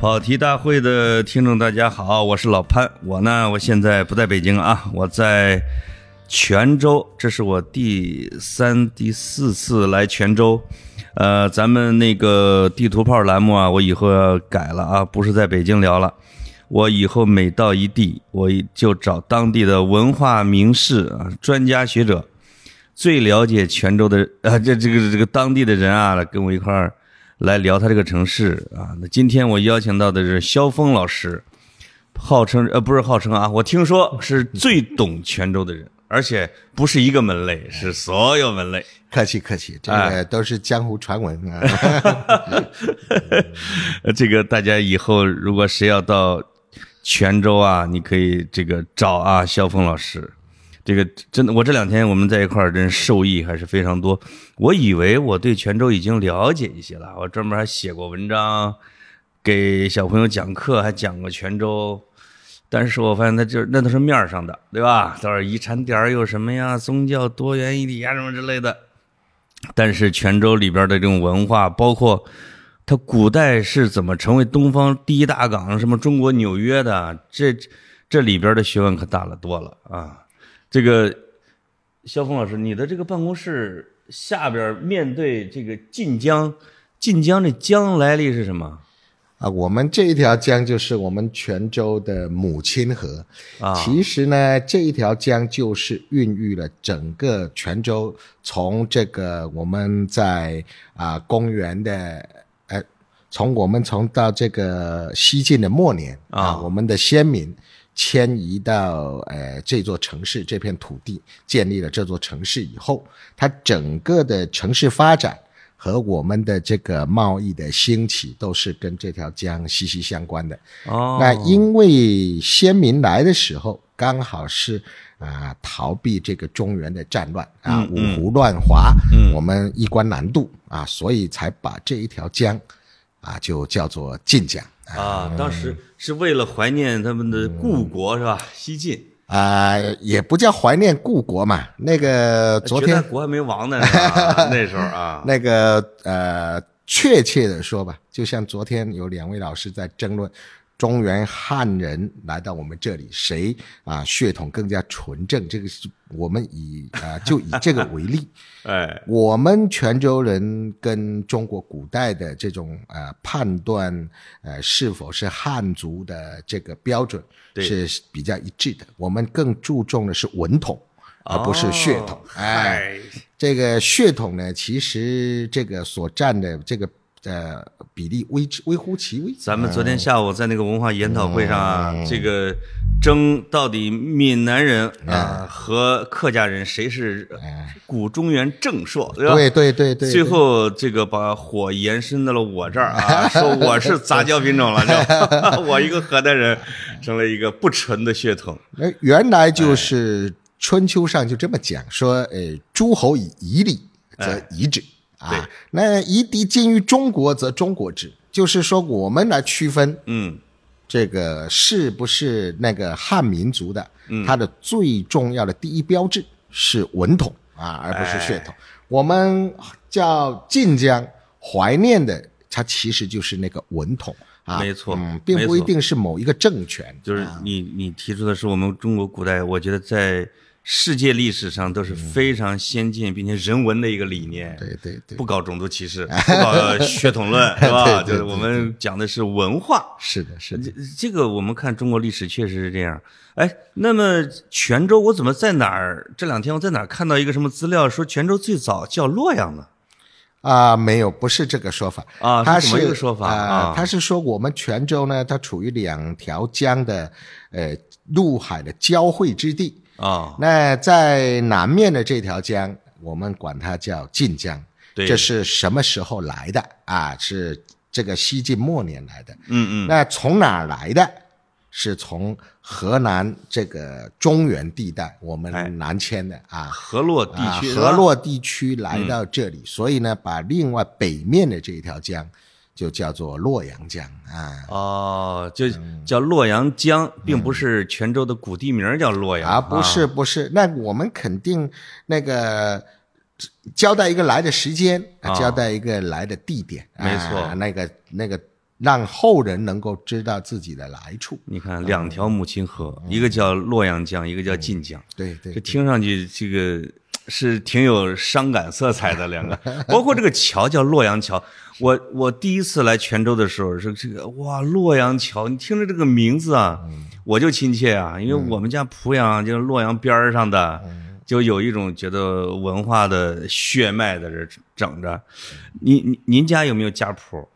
跑题大会的听众，大家好，我是老潘。我呢，我现在不在北京啊，我在泉州。这是我第三、第四次来泉州。呃，咱们那个地图炮栏目啊，我以后要改了啊，不是在北京聊了。我以后每到一地，我就找当地的文化名士啊、专家学者，最了解泉州的 啊，这这个这个当地的人啊，跟我一块儿。来聊他这个城市啊！那今天我邀请到的是肖峰老师，号称呃不是号称啊，我听说是最懂泉州的人，而且不是一个门类，是所有门类。客气客气，这个都是江湖传闻啊。这个大家以后如果谁要到泉州啊，你可以这个找啊肖峰老师。这个真的，我这两天我们在一块儿，真受益还是非常多。我以为我对泉州已经了解一些了，我专门还写过文章，给小朋友讲课，还讲过泉州。但是我发现，那就那都是面上的，对吧？都是遗产点儿有什么呀？宗教多元一体啊，什么之类的。但是泉州里边的这种文化，包括它古代是怎么成为东方第一大港，什么中国纽约的，这这里边的学问可大了多了啊。这个肖峰老师，你的这个办公室下边面对这个晋江，晋江这江来历是什么？啊，我们这一条江就是我们泉州的母亲河。啊，其实呢，这一条江就是孕育了整个泉州，从这个我们在啊公元的呃，从我们从到这个西晋的末年啊，我们的先民。迁移到呃这座城市这片土地，建立了这座城市以后，它整个的城市发展和我们的这个贸易的兴起都是跟这条江息息相关的。哦，那因为先民来的时候刚好是啊逃避这个中原的战乱啊五胡乱华，我们衣冠南渡啊，所以才把这一条江啊就叫做晋江。啊，当时是为了怀念他们的故国是吧？西晋啊，也不叫怀念故国嘛。那个昨天国还没亡呢，那时候啊，那个呃，确切的说吧，就像昨天有两位老师在争论。中原汉人来到我们这里，谁啊血统更加纯正？这个是我们以啊就以这个为例。哎，我们泉州人跟中国古代的这种呃判断呃是否是汉族的这个标准是比较一致的。我们更注重的是文统，而不是血统。哎，这个血统呢，其实这个所占的这个。呃，比例微微乎其微。咱们昨天下午在那个文化研讨会上啊，这个争到底闽南人啊和客家人谁是古中原正朔，对吧？对对对对。最后这个把火延伸到了我这儿啊，说我是杂交品种了，就 我一个河南人成了一个不纯的血统。那原来就是春秋上就这么讲，说呃，诸侯以夷礼则夷之。啊，那夷狄近于中国，则中国之。就是说，我们来区分，嗯，这个是不是那个汉民族的，它的最重要的第一标志是文统啊，而不是血统。我们叫晋江怀念的，它其实就是那个文统啊，没错，嗯并不一定是某一个政权。就是你你提出的是我们中国古代，我觉得在。世界历史上都是非常先进并且人文的一个理念，对对对，不搞种族歧视，不搞血统论，是吧？就是我们讲的是文化，是的，是的。这个我们看中国历史确实是这样。哎，那么泉州，我怎么在哪儿？这两天我在哪儿看到一个什么资料，说泉州最早叫洛阳呢？啊，没有，不是这个说法啊，它是一个说法啊，他是说我们泉州呢，它处于两条江的呃陆海的交汇之地。啊，那在南面的这条江，我们管它叫晋江。对，这是什么时候来的啊？是这个西晋末年来的。嗯嗯。那从哪儿来的？是从河南这个中原地带，我们南迁的啊。河洛地区。河洛地区来到这里，所以呢，把另外北面的这一条江。就叫做洛阳江啊，哦，就叫洛阳江，并不是泉州的古地名叫洛阳啊，不是不是，那我们肯定那个交代一个来的时间，交代一个来的地点，没错，那个那个让后人能够知道自己的来处。你看，两条母亲河，一个叫洛阳江，一个叫晋江，对对，这听上去这个是挺有伤感色彩的两个，包括这个桥叫洛阳桥。我我第一次来泉州的时候是这个哇，洛阳桥，你听着这个名字啊，我就亲切啊，因为我们家濮阳就是洛阳边儿上的。就有一种觉得文化的血脉在这整着，您您您家有没有家谱？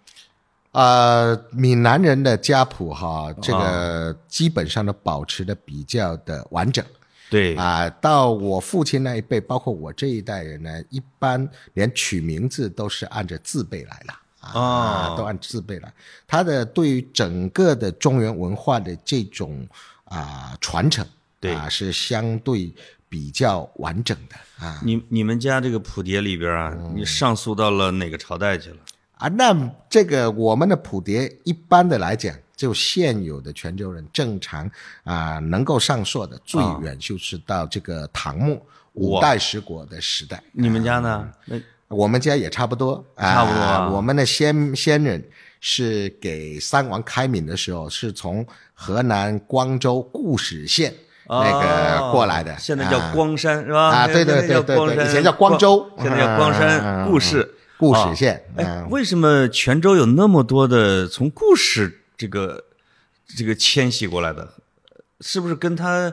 啊，闽南人的家谱哈，这个基本上都保持的比较的完整。对啊，到我父亲那一辈，包括我这一代人呢，一般连取名字都是按着字辈来的啊，都按字辈来。他的对于整个的中原文化的这种啊传承，对啊是相对。比较完整的啊，你你们家这个谱牒里边啊，你上溯到了哪个朝代去了啊？那这个我们的谱牒一般的来讲，就现有的泉州人正常啊能够上溯的，最远就是到这个唐末五代十国的时代。你们家呢？那我们家也差不多，差不多。我们的先先人是给三王开闽的时候，是从河南光州固始县。那个过来的，现在叫光山是吧？啊，对对对对对，以前叫光州，现在叫光山固始固始县。哎，为什么泉州有那么多的从固始这个这个迁徙过来的？是不是跟他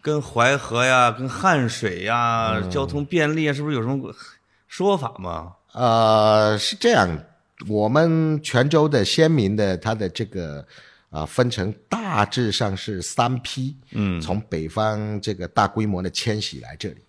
跟淮河呀、跟汉水呀交通便利啊？是不是有什么说法吗？呃，是这样，我们泉州的先民的他的这个。啊，分成大致上是三批，嗯，从北方这个大规模的迁徙来这里。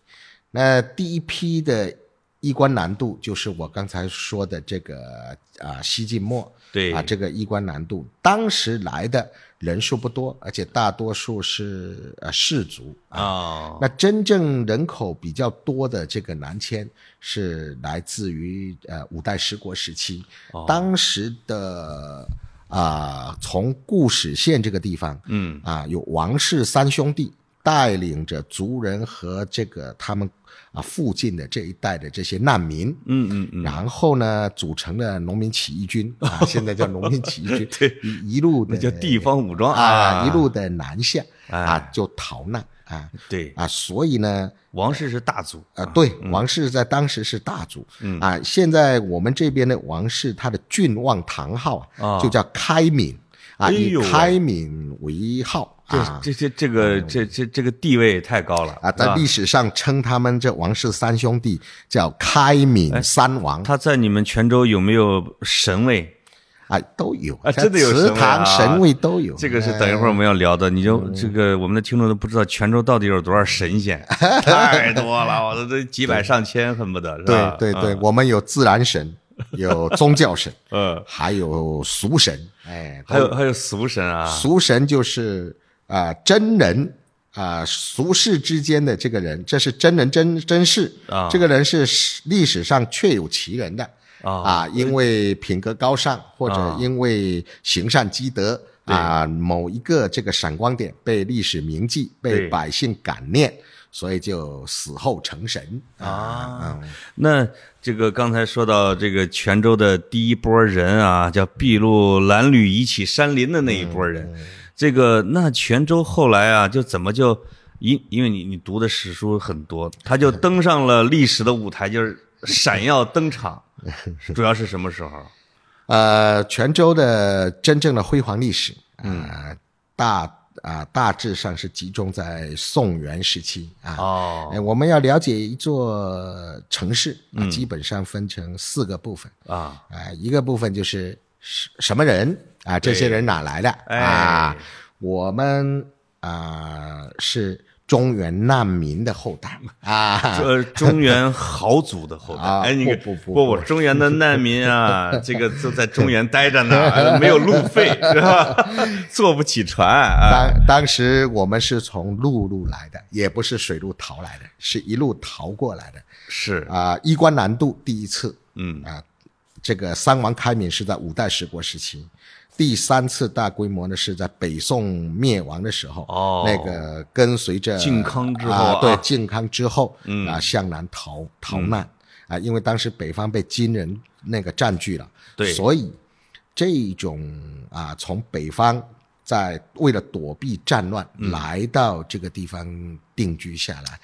那第一批的衣冠南渡，就是我刚才说的这个啊，西晋末，对啊，这个衣冠南渡，当时来的人数不多，而且大多数是呃士族啊。那真正人口比较多的这个南迁，是来自于呃五代十国时期，当时的。啊，从固始县这个地方，嗯，啊，有王氏三兄弟带领着族人和这个他们啊附近的这一带的这些难民，嗯嗯嗯，然后呢，组成了农民起义军啊，现在叫农民起义军，对，一一路的叫地方武装啊，一路的南下啊，就逃难。啊，对。啊，所以呢，王氏是大族。啊，对，王氏在当时是大族，嗯。啊，现在我们这边的王氏，他的郡望堂号啊，就叫开闽啊，以开闽为号这，这这这个这这这个地位太高了啊，在历史上称他们这王氏三兄弟叫开闽三王。他在你们泉州有没有神位？啊，都有啊，真的有祠堂神位都有。这个是等一会儿我们要聊的。你就这个，我们的听众都不知道泉州到底有多少神仙，太多了，我都这几百上千，恨不得是吧？对对对，我们有自然神，有宗教神，嗯，还有俗神，哎，还有还有俗神啊。俗神就是啊，真人啊，俗世之间的这个人，这是真人真真事啊。这个人是历史上确有其人的。啊，因为品格高尚，或者因为行善积德啊，某一个这个闪光点被历史铭记，被百姓感念，所以就死后成神啊。那这个刚才说到这个泉州的第一波人啊，叫筚路蓝缕以起山林的那一波人，这个那泉州后来啊，就怎么就因因为你你读的史书很多，他就登上了历史的舞台，就是闪耀登场。主要是什么时候？呃，泉州的真正的辉煌历史，啊，大啊大致上是集中在宋元时期啊。哦，我们要了解一座城市，啊，基本上分成四个部分啊。啊，一个部分就是什什么人啊？这些人哪来的啊？我们啊是。中原难民的后代嘛 啊，呃中原豪族的后代。哎，你不不不不，中原的难民啊，这个就在中原待着呢，没有路费是吧？坐不起船。啊当当时我们是从陆路来的，也不是水路逃来的，是一路逃过来的。是啊，衣冠南渡第一次，嗯啊，这个三王开闽是在五代十国时期。第三次大规模呢，是在北宋灭亡的时候，哦，那个跟随着靖康之后，对靖康之后，啊，向南逃逃难。啊，因为当时北方被金人那个占据了，对。所以这种啊，从北方在为了躲避战乱、来到这个地方定居下来，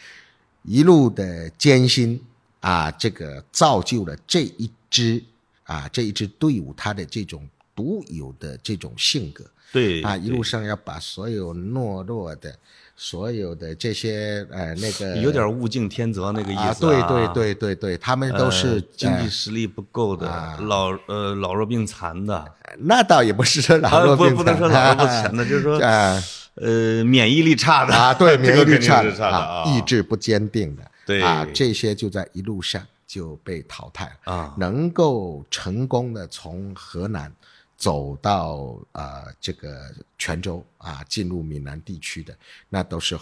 一路的艰辛啊，这个造就了这一支啊这一支队伍它的这种独有的这种性格。对啊，一路上要把所有懦弱的、所有的这些呃那个 有点物竞天择那个意思、啊，对对对对对，他们都是、呃经济呃实力不够的，老呃老弱病残的，那倒也不是说老啊弱病残，不不能说老弱病残的，就是说啊。呃免疫力差的。啊，对，免疫力差是差的啊，意志不坚定的，对。啊，这些就在一路上就被淘汰了。啊，能够成功的从河南走到啊、呃这个泉州啊，进入闽南地区的，那都是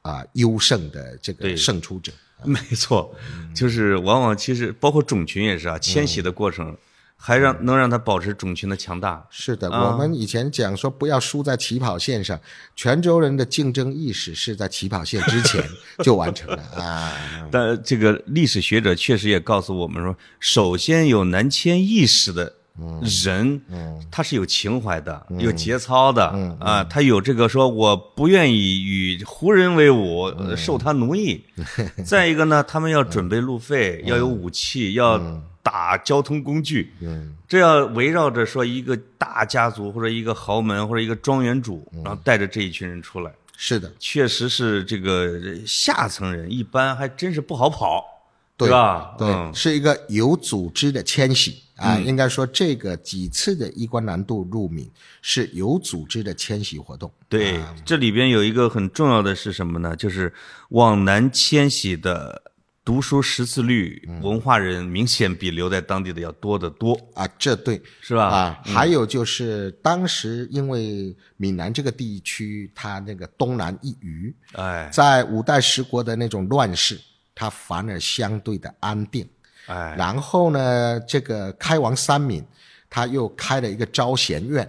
啊、优胜的这个胜出者。没错，就是往往其实包括种群也是啊，迁徙的过程还让能让它保持种群的强大。是的，啊我们以前讲说不要输在起跑线上，泉州人的竞争意识是在起跑线之前 就完成了啊。但这个历史学者确实也告诉我们说，首先有南迁意识的人，他是有情怀的，有节操的啊，他有这个说我不愿意与胡人为伍，呃受他奴役。再一个呢，他们要准备路费，要有武器，要打交通工具，这要围绕着说一个大家族或者一个豪门或者一个庄园主，然后带着这一群人出来。是的，确实是这个下层人一般还真是不好跑，对吧？对，嗯是一个有组织的迁徙啊。应该说，这个几次的衣冠南渡入闽是有组织的迁徙活动。对，这里边有一个很重要的是什么呢？就是往南迁徙的读书识字率、文化人明显比留在当地的要多得多，啊，这对是吧？啊，还有就是当时因为闽南这个地区，它那个东南一隅，哎在五代十国的那种乱世，它反而相对的安定。哎，然后呢，这个开王三敏他又开了一个招贤院，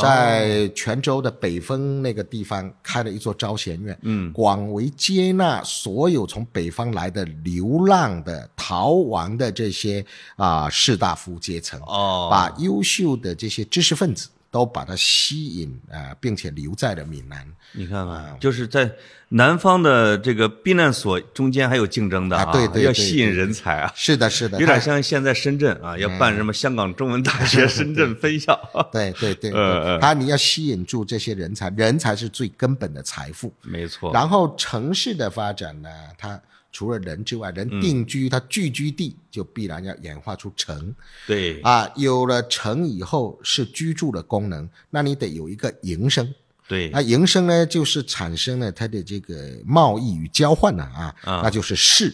在泉州的北峰那个地方开了一座招贤院，嗯，广为接纳所有从北方来的流浪的逃亡的这些啊、士大夫阶层，哦，把优秀的这些知识分子都把它吸引啊、呃并且留在了闽南。你看看，就是在南方的这个避难所中间还有竞争的啊对对对要吸引人才啊。是的，是的，有点像现在深圳啊，要办什么香港中文大学深圳分校。对 对对，呃呃他你要吸引住这些人才，人才是最根本的财富。没错，然后城市的发展呢，它除了人之外，人嗯定居，它聚居地就必然要演化出城对，啊。有了城以后是居住的功能，那你得有一个营生。对，那营生呢，就是产生了它的这个贸易与交换呢啊，啊那就是市。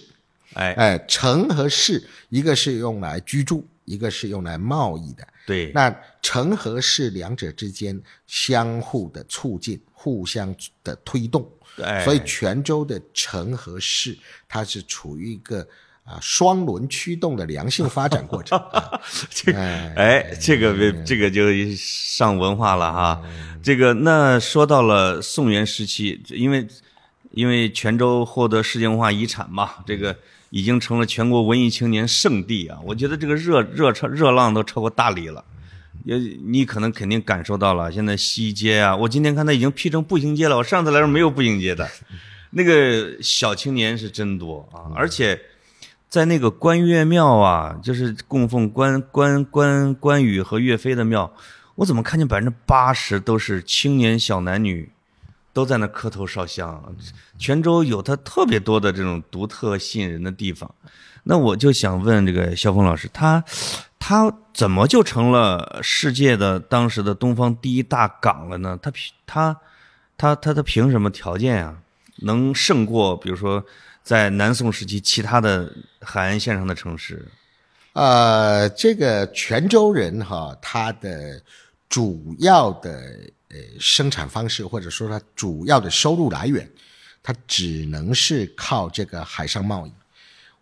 哎，哎，城和市，一个是用来居住，一个是用来贸易的。对，那城和市两者之间相互的促进，互相的推动，哎，所以泉州的城和市，它是处于一个啊双轮驱动的良性发展过程。啊这个，哎，这个这个就上文化了哈。这个那说到了宋元时期，因为因为泉州获得世界文化遗产嘛，这个已经成了全国文艺青年圣地啊。我觉得这个热热超热浪都超过大理了。也你可能肯定感受到了，现在西街啊，我今天看它已经辟成步行街了。我上次来时候没有步行街的，那个小青年是真多啊，而且。在那个关岳庙啊，就是供奉关关关关羽和岳飞的庙，我怎么看见百分之八十都是青年小男女，都在那磕头烧香。泉州有它特别多的这种独特吸引人的地方，那我就想问这个肖峰老师，他他怎么就成了世界的当时的东方第一大港了呢？他他他他他凭什么条件啊、能胜过比如说在南宋时期其他的海岸线上的城市？呃，这个泉州人哈，他的主要的呃生产方式，或者说他主要的收入来源，他只能是靠这个海上贸易。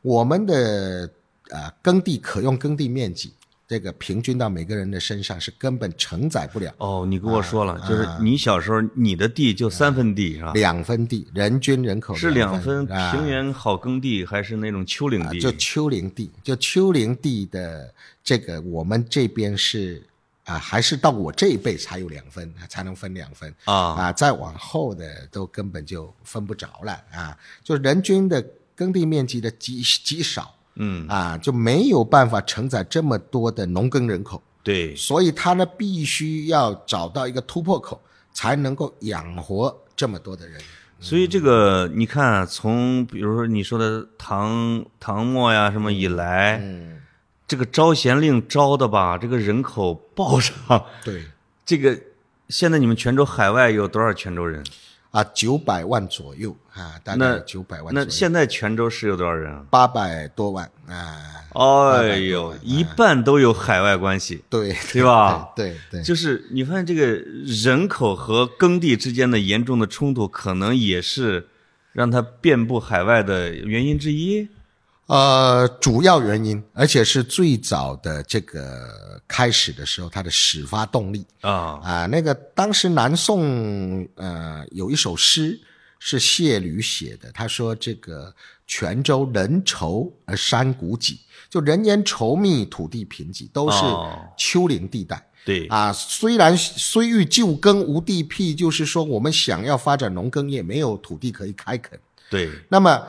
我们的呃耕地可用耕地面积这个平均到每个人的身上是根本承载不了哦，你跟我说了，就是你小时候你的地就三分地是吧？两分地，人均人口是两分啊。平原好耕地还是那种丘陵地？就丘陵地，就丘陵地的这个我们这边是啊，还是到我这一辈才有两分，才能分两分。啊。啊，再往后的都根本就分不着了啊，就是人均的耕地面积的极极少。嗯啊，就没有办法承载这么多的农耕人口，对，所以他呢必须要找到一个突破口，才能够养活这么多的人。所以这个你看啊，从比如说你说的唐唐末呀什么以来，嗯，这个招贤令招的吧，这个人口暴涨。对这个现在你们泉州海外有多少泉州人？啊，九百万左右啊，大那概九百万左那，现在泉州市有多少人啊？八百多万啊，哎呦，一半都有海外关系，对对吧？对对，就是你发现这个人口和耕地之间的严重的冲突，可能也是让它遍布海外的原因之一。呃，主要原因，而且是最早的这个开始的时候，它的始发动力。啊。啊，那个当时南宋呃有一首诗是谢吕写的，他说这个泉州人稠而山谷挤，就人烟稠密，土地贫瘠，都是哦。丘陵地带。对。啊，虽然虽欲旧耕无地辟，就是说我们想要发展农耕业，没有土地可以开垦。对，那么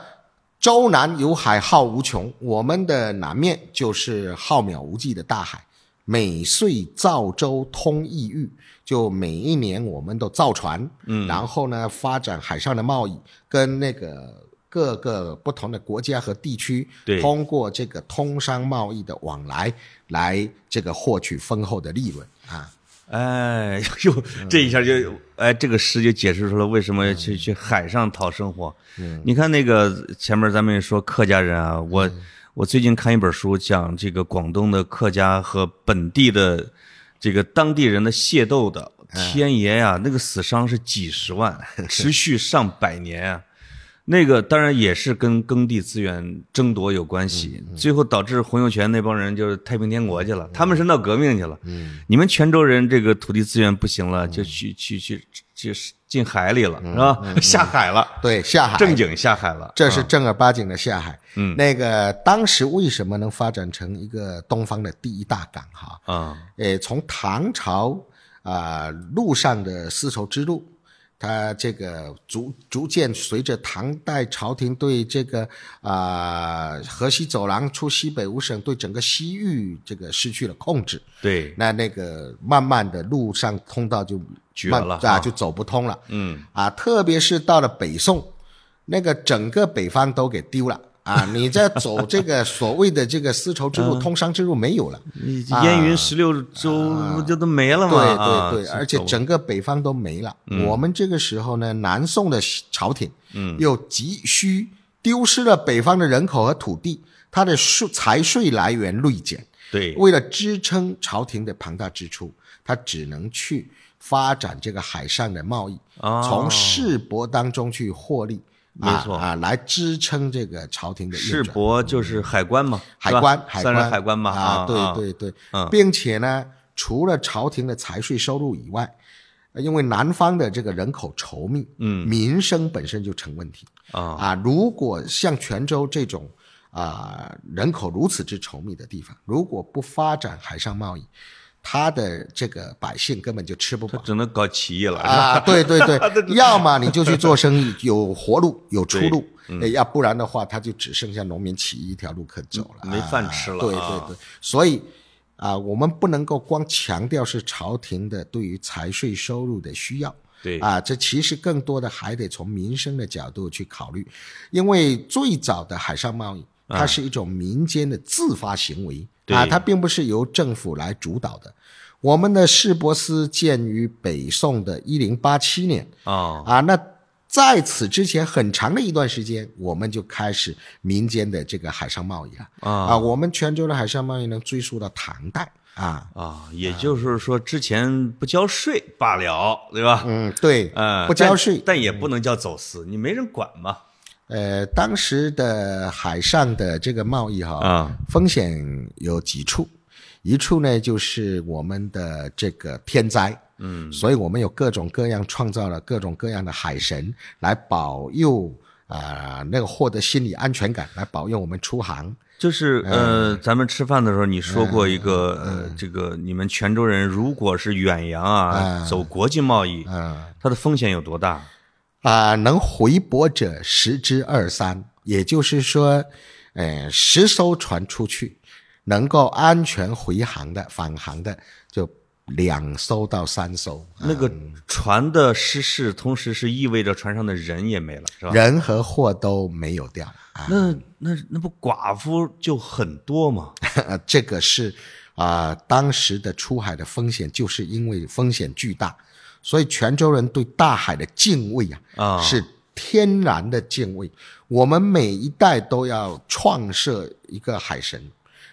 周南有海，浩无穷，我们的南面就是浩渺无际的大海。每岁造舟通异域，就每一年我们都造船，嗯，然后呢发展海上的贸易，跟那个各个不同的国家和地区，对通过这个通商贸易的往来，来这个获取丰厚的利润啊。哎呦，这一下就哎，这个诗就解释出了为什么要去去海上讨生活。你看那个前面咱们也说客家人啊，我我最近看一本书，讲这个广东的客家和本地的这个当地人的械斗的，天爷呀，那个死伤是几十万，持续上百年啊。那个当然也是跟耕地资源争夺有关系，最后导致洪秀全那帮人就是太平天国去了，他们是闹革命去了。你们泉州人这个土地资源不行了，就去去去去进海里了，是吧？下海了，对，下海正经下海了。这是正儿八经的下海。嗯那个当时为什么能发展成一个东方的第一大港？哈，啊，诶，从唐朝啊、陆上的丝绸之路，它这个逐逐渐随着唐代朝廷对这个啊、河西走廊出西北五省对整个西域这个失去了控制，对，那那个慢慢的路上通道就绝了。啊啊，就走不通了。嗯，啊，特别是到了北宋，那个整个北方都给丢了啊！你在走这个所谓的这个丝绸之路、通商之路没有了，烟云十六州不就都没了吗？对啊对对，而且整个北方都没了。我们这个时候呢，南宋的朝廷，嗯，又急需丢失了北方的人口和土地，它的税财税来源锐减，对为了支撑朝廷的庞大支出，他只能去发展这个海上的贸易，哦从世博当中去获利，没错。啊啊，来支撑这个朝廷的运世。博就是海关嘛，海关，海关，海关嘛？啊，对啊。对对，嗯。并且呢，除了朝廷的财税收入以外，呃因为南方的这个人口稠密，嗯。民生本身就成问题啊。啊。如果像泉州这种啊人口如此之稠密的地方，如果不发展海上贸易，他的这个百姓根本就吃不饱。只能搞起义了，啊，对对 对，要么你就去做生意，有活路，有出路，要不然的话，他就只剩下农民起义一条路可走了，没饭吃了啊对啊对。对，所以啊，我们不能够光强调是朝廷的对于财税收入的需要。对。啊，这其实更多的还得从民生的角度去考虑，因为最早的海上贸易，它是一种民间的自发行为。对啊，它并不是由政府来主导的。我们的市舶司建于北宋的一零八七年啊啊，那在此之前很长的一段时间，我们就开始民间的这个海上贸易了啊啊。我们泉州的海上贸易能追溯到唐代啊。啊，也就是说之前不交税罢了，对吧？嗯，对，嗯，不交税但，但也不能叫走私，你没人管嘛。呃，当时的海上的这个贸易哈，啊风险有几处，一处呢就是我们的这个天灾，嗯，所以我们有各种各样创造了各种各样的海神来保佑啊、那个获得心理安全感，来保佑我们出航。就是呃，咱们吃饭的时候你说过一个呃，这个你们泉州人如果是远洋啊，走国际贸易，嗯它的风险有多大？啊、能回泊者十之二三，也就是说，呃，十艘船出去，能够安全回航的、返航的，就两艘到三艘，那个船的失事，同时是意味着船上的人也没了，是吧？人和货都没有掉。啊，那那那不寡妇就很多吗？这个是啊、当时的出海的风险，就是因为风险巨大，所以泉州人对大海的敬畏啊，啊是天然的敬畏。我们每一代都要创设一个海神，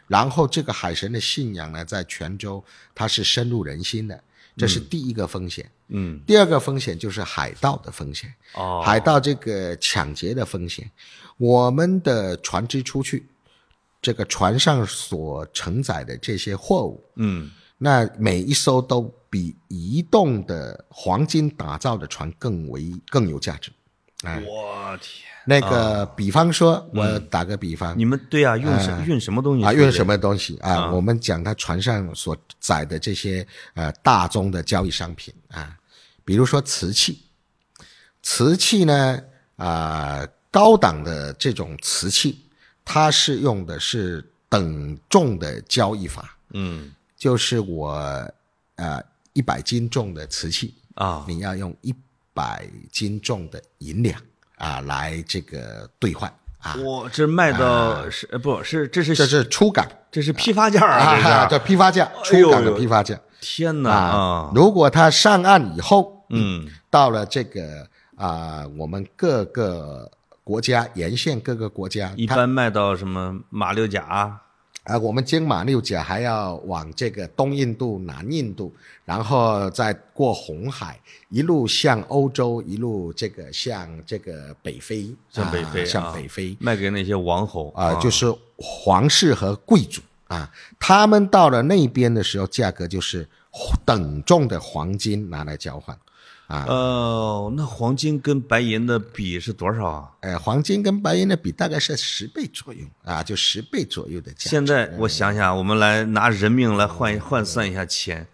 然后这个海神的信仰呢，在泉州它是深入人心的，这是第一个风险。嗯，第二个风险就是海盗的风险。哦，海盗这个抢劫的风险，我们的船只出去，这个船上所承载的这些货物，嗯，那每一艘都比移动的黄金打造的船更为更有价值。哎，我天，那个，比方说，我打个比方，你们对啊，用什运什么东西啊，出去运什么东西？啊？啊。我们讲它船上所载的这些呃大宗的交易商品啊，比如说瓷器，瓷器呢啊、高档的这种瓷器，它是用的是等重的交易法，嗯。就是我呃一百斤重的瓷器，啊，你要用一百斤重的银两啊来这个兑换啊，我这卖到是呃不是这是这是出港。这是批发价啊，这批发价，出港的批发价。天哪啊啊！如果他上岸以后，嗯。到了这个啊，我们各个国家沿线各个国家，一般卖到什么马六甲啊啊，我们经马六甲还要往这个东印度、南印度，然后再过红海，一路向欧洲，一路这个向这个北非，向北非啊向啊北非卖给那些王侯啊，就是皇室和贵族啊，他们到了那边的时候，价格就是等重的黄金拿来交换。哦，那黄金跟白银的比是多少啊？呃，黄金跟白银的比大概是十倍左右啊，就十倍左右的价。现在我想想，我们来拿人命来换换算一下钱，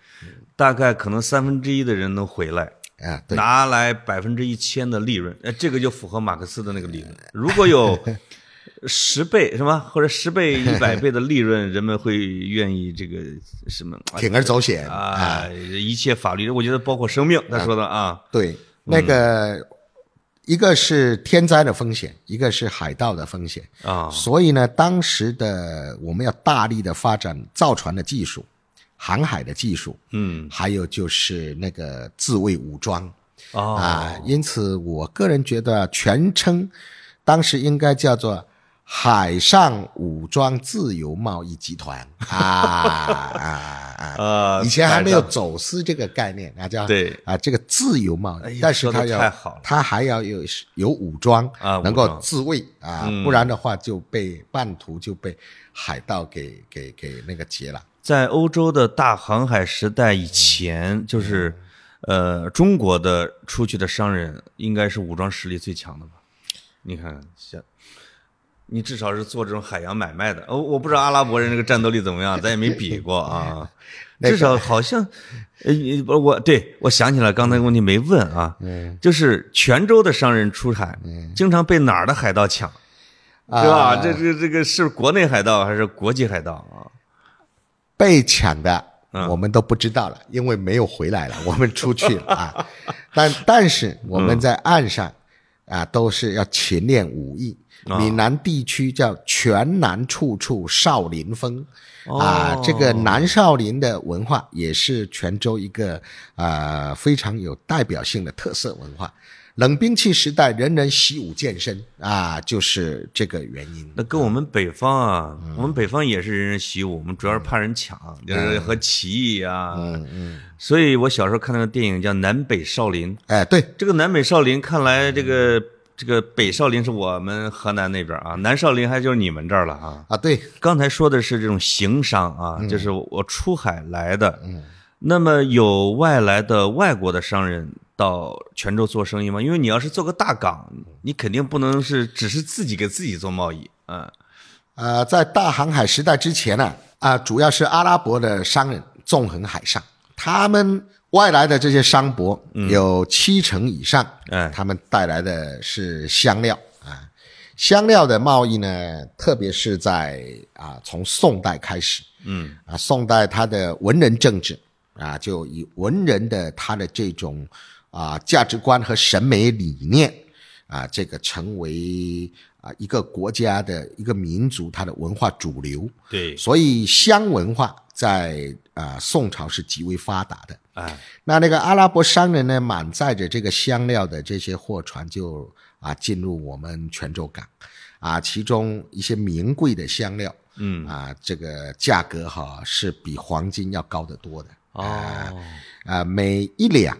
大概可能三分之一的人能回来，啊，对，拿来百分之一千的利润，呃，这个就符合马克思的那个理论。如果有十倍什么或者十倍、一百倍的利润，人们会愿意这个什么？啊铤而走险啊，一切法律，我觉得包括生命，他说的啊，对，那个、一个是天灾的风险，一个是海盗的风险啊。所以呢，当时的我们要大力的发展造船的技术、航海的技术，嗯。还有就是那个自卫武装。哦。啊，因此我个人觉得全称当时应该叫做海上武装自由贸易集团。啊 啊啊！呃以前还没有走私这个概念那，叫对。啊这个自由贸易，但是它要它还要有有武装啊能够自卫啊，不然的话就被半途就被海盗给给给那个劫了。在欧洲的大航海时代以前，就是呃，中国的出去的商人应该是武装实力最强的吧？你看，像你至少是做这种海洋买卖的。哦，我不知道阿拉伯人这个战斗力怎么样，咱也没比过啊。至少好像，呃，不，我对我想起来刚才问题没问啊，就是泉州的商人出海，经常被哪儿的海盗抢，对吧？啊这这这个是国内海盗还是国际海盗啊？被抢的嗯我们都不知道了，因为没有回来了，我们出去了啊。但但是我们在岸上啊，都是要勤练武艺。啊闽南地区叫全南处处少林风。啊，这个南少林的文化也是泉州一个啊、非常有代表性的特色文化。冷兵器时代，人人习武健身啊，就是这个原因。那跟我们北方啊，我们北方也是人人习武，我们主要是怕人抢，就是和起义啊。嗯嗯，所以我小时候看那个电影叫《南北少林》，哎，对，这个南北少林看来这个这个北少林是我们河南那边啊，南少林还就是你们这儿了啊。啊，对，刚才说的是这种行商啊，就是我出海来的。嗯，那么有外来的外国的商人到泉州做生意吗？因为你要是做个大港，你肯定不能是只是自己给自己做贸易啊。呃，在大航海时代之前呢，啊，主要是阿拉伯的商人纵横海上，他们外来的这些商博有七成以上，哎。他们带来的是香料啊。香料的贸易呢，特别是在啊从宋代开始，嗯。啊，宋代它的文人政治啊，就以文人的他的这种啊价值观和审美理念啊，这个成为啊一个国家的一个民族它的文化主流，对，所以香文化在啊宋朝是极为发达的。哎那那个阿拉伯商人呢，满载着这个香料的这些货船就啊进入我们泉州港，啊，其中一些名贵的香料，嗯啊，这个价格哈是比黄金要高得多的。哦啊，每一两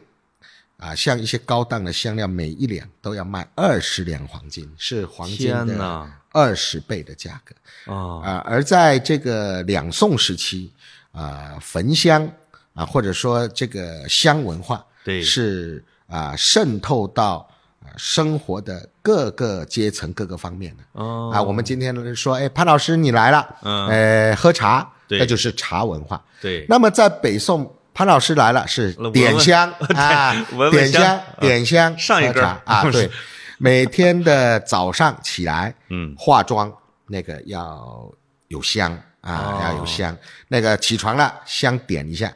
啊，像一些高档的香料，每一两都要卖二十两黄金，是黄金的二十倍的价格。哦啊，而在这个两宋时期，啊，焚香啊，或者说这个香文化，对。是啊渗透到啊生活的各个阶层、各个方面的。哦。啊，我们今天说，哎，潘老师你来了，嗯。呃，喝茶，对。那就是茶文化。对，那么在北宋，潘老师来了是点香 啊点香点香，上一茶啊，对，每天的早上起来，嗯。化妆那个要有香啊，哦。要有香，那个起床了香点一下。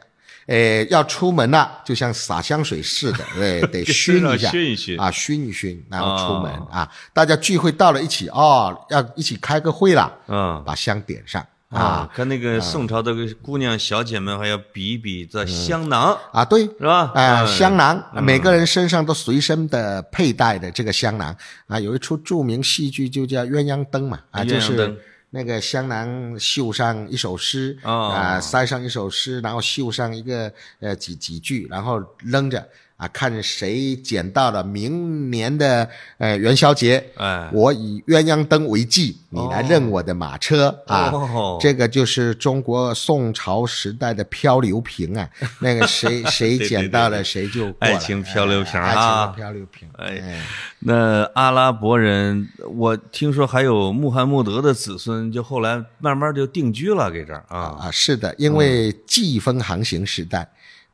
诶，要出门了，就像洒香水似的，对，得熏一下，熏一熏。啊，熏一熏，然后出门、哦。啊。大家聚会到了一起，哦，要一起开个会了，嗯。把香点上。啊啊，跟那个宋朝的姑娘小姐们还要比一比这香囊。啊，对，是吧？啊、嗯。香囊，每个人身上都随身的佩戴的这个香囊。啊，有一出著名戏剧就叫《鸳鸯灯》嘛，啊，就是灯那个香囊绣上一首诗哦。啊，塞上一首诗，然后绣上一个呃几几句，然后扔着啊，看谁捡到了明年的呃元宵节，哎。我以鸳鸯灯为记，你来认我的马车、啊。哦。这个就是中国宋朝时代的漂流瓶啊，那个谁 谁捡到对了谁就爱情漂流瓶哎爱情漂流瓶，哎那阿拉伯人，我听说还有穆罕默德的子孙，就后来慢慢就定居了，给这儿啊。啊，是的，因为季风航行时代，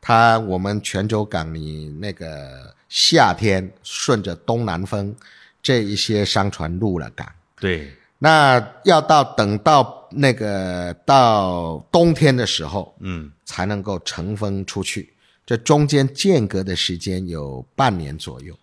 它我们泉州港你那个夏天顺着东南风，这一些商船入了港，对，那要到等到那个到冬天的时候，嗯，才能够乘风出去。这中间间隔的时间有半年左右。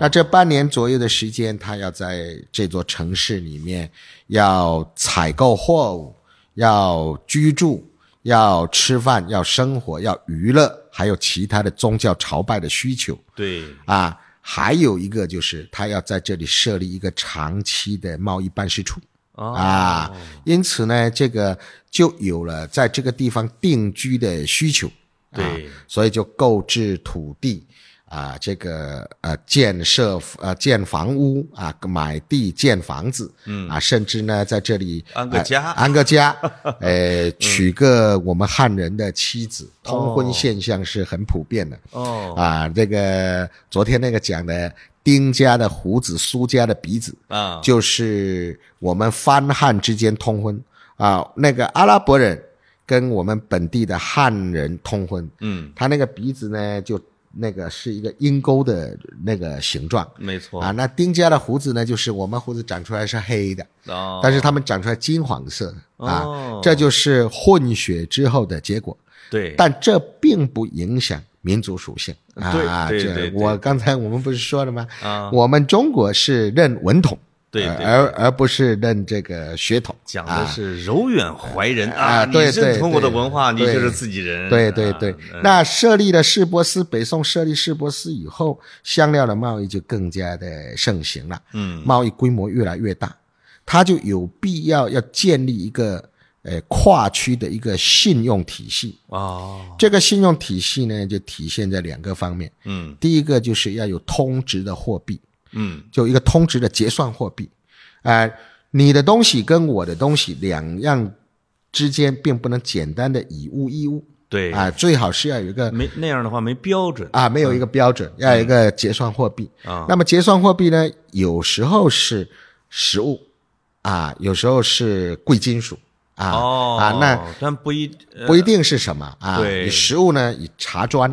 那这半年左右的时间，他要在这座城市里面要采购货物，要居住，要吃饭，要生活，要娱乐，还有其他的宗教朝拜的需求对，啊。还有一个就是，他要在这里设立一个长期的贸易办事处。哦啊，因此呢，这个就有了在这个地方定居的需求。啊对，所以就购置土地啊，这个呃建设呃建房屋啊，买地建房子，嗯。啊，甚至呢在这里安个家。呃安个家，呃，娶个我们汉人的妻子，通婚现象是很普遍的。哦。啊，这个昨天那个讲的丁家的胡子，苏家的鼻子，啊，就是我们番汉之间通婚。啊，那个阿拉伯人跟我们本地的汉人通婚，嗯，他那个鼻子呢，就那个是一个鹰钩的那个形状没错啊。那丁家的胡子呢，就是我们胡子长出来是黑的，哦，但是他们长出来金黄色的啊，哦这就是混血之后的结果。对，但这并不影响民族属性啊。对对对我刚才我们不是说了吗？啊我们中国是认文统，对而而不是认这个血统。讲的是柔远怀仁啊你对对认同我的文化，你就是自己人。对对对，啊嗯那设立了市舶司，北宋设立市舶司以后，香料的贸易就更加的盛行了，嗯，贸易规模越来越大，它就有必要要建立一个呃跨区的一个信用体系。哦，这个信用体系呢，就体现在两个方面，嗯第一个就是要有通值的货币，嗯，就一个通值的结算货币。哎、你的东西跟我的东西两样之间并不能简单的以物易物。对，啊，最好是要有一个没那样的话没标准。啊，没有一个标准，要有一个结算货币。啊。那么结算货币呢，有时候是实物啊，有时候是贵金属啊、哦啊，那但不一呃不一定是什么啊。对。以实物呢，以茶砖。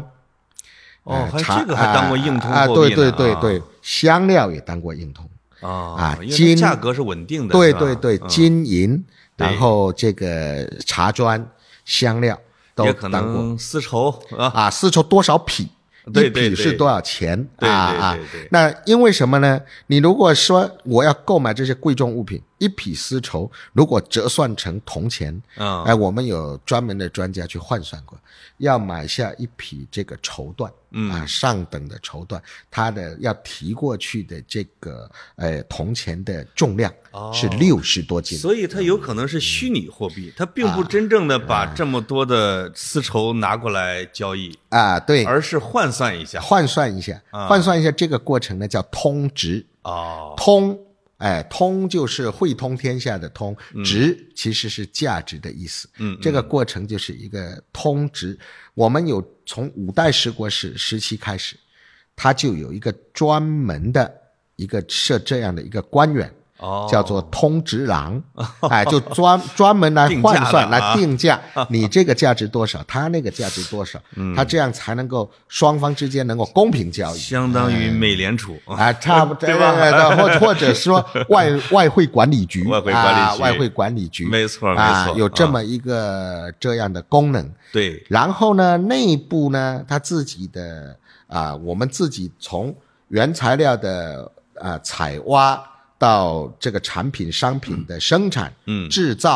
哦，还呃茶这个还当过硬通啊，啊货币呢对对对对，香料也当过硬通。啊金价格是稳定的，对对对，嗯金银，然后这个茶砖、香料都当过丝绸啊，啊，丝绸多少匹？一匹是多少钱？啊啊！那因为什么呢？你如果说我要购买这些贵重物品，一匹丝绸如果折算成铜钱，嗯哎，我们有专门的专家去换算过，要买下一匹这个绸缎，嗯。啊，上等的绸缎，它的要提过去的这个呃铜钱的重量哦。是六十多斤。所以它有可能是虚拟货币，它并啊不真正的把这么多的丝绸拿过来交易，啊，对，而是换算一下。换算一下，啊。换算一下这个过程呢叫通值。哦，通，哎，通就是汇通天下的通，嗯值其实是价值的意思。嗯，这个过程就是一个通值。我们有从五代十国时时期开始，他就有一个专门的一个设这样的一个官员。哦，叫做通直郎，哎，就专 专门来换算、来定价，你这个价值多少，他那个价值多少，嗯。他这样才能够双方之间能够公平交易。相当于美联储。啊，差不多，对吧？或或者说 外外汇管理局，外汇管理局。啊外汇管理局，没错啊没错有这么一个这样的功能。对，然后呢，内部呢，他自己的啊，我们自己从原材料的啊采挖到这个产品商品的生产、嗯。制造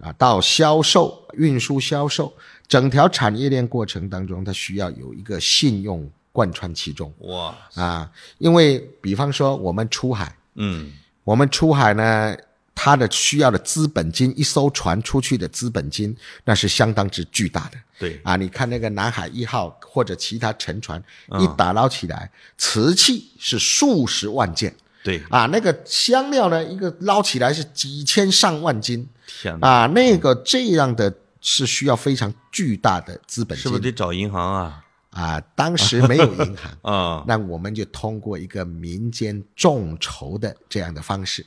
啊，到销售、运输、销售，整条产业链过程当中，它需要有一个信用贯穿其中。哇，啊。因为比方说我们出海，嗯，我们出海呢，它的需要的资本金，一艘船出去的资本金，那是相当之巨大的。对，啊，你看那个南海一号或者其他沉船嗯。一打捞起来，瓷器是数十万件对，啊，那个香料呢，一个捞起来是几千上万斤。天哪，啊，那个这样的是需要非常巨大的资本是不是得找银行啊？啊。当时没有银行，啊，那我们就通过一个民间众筹的这样的方式，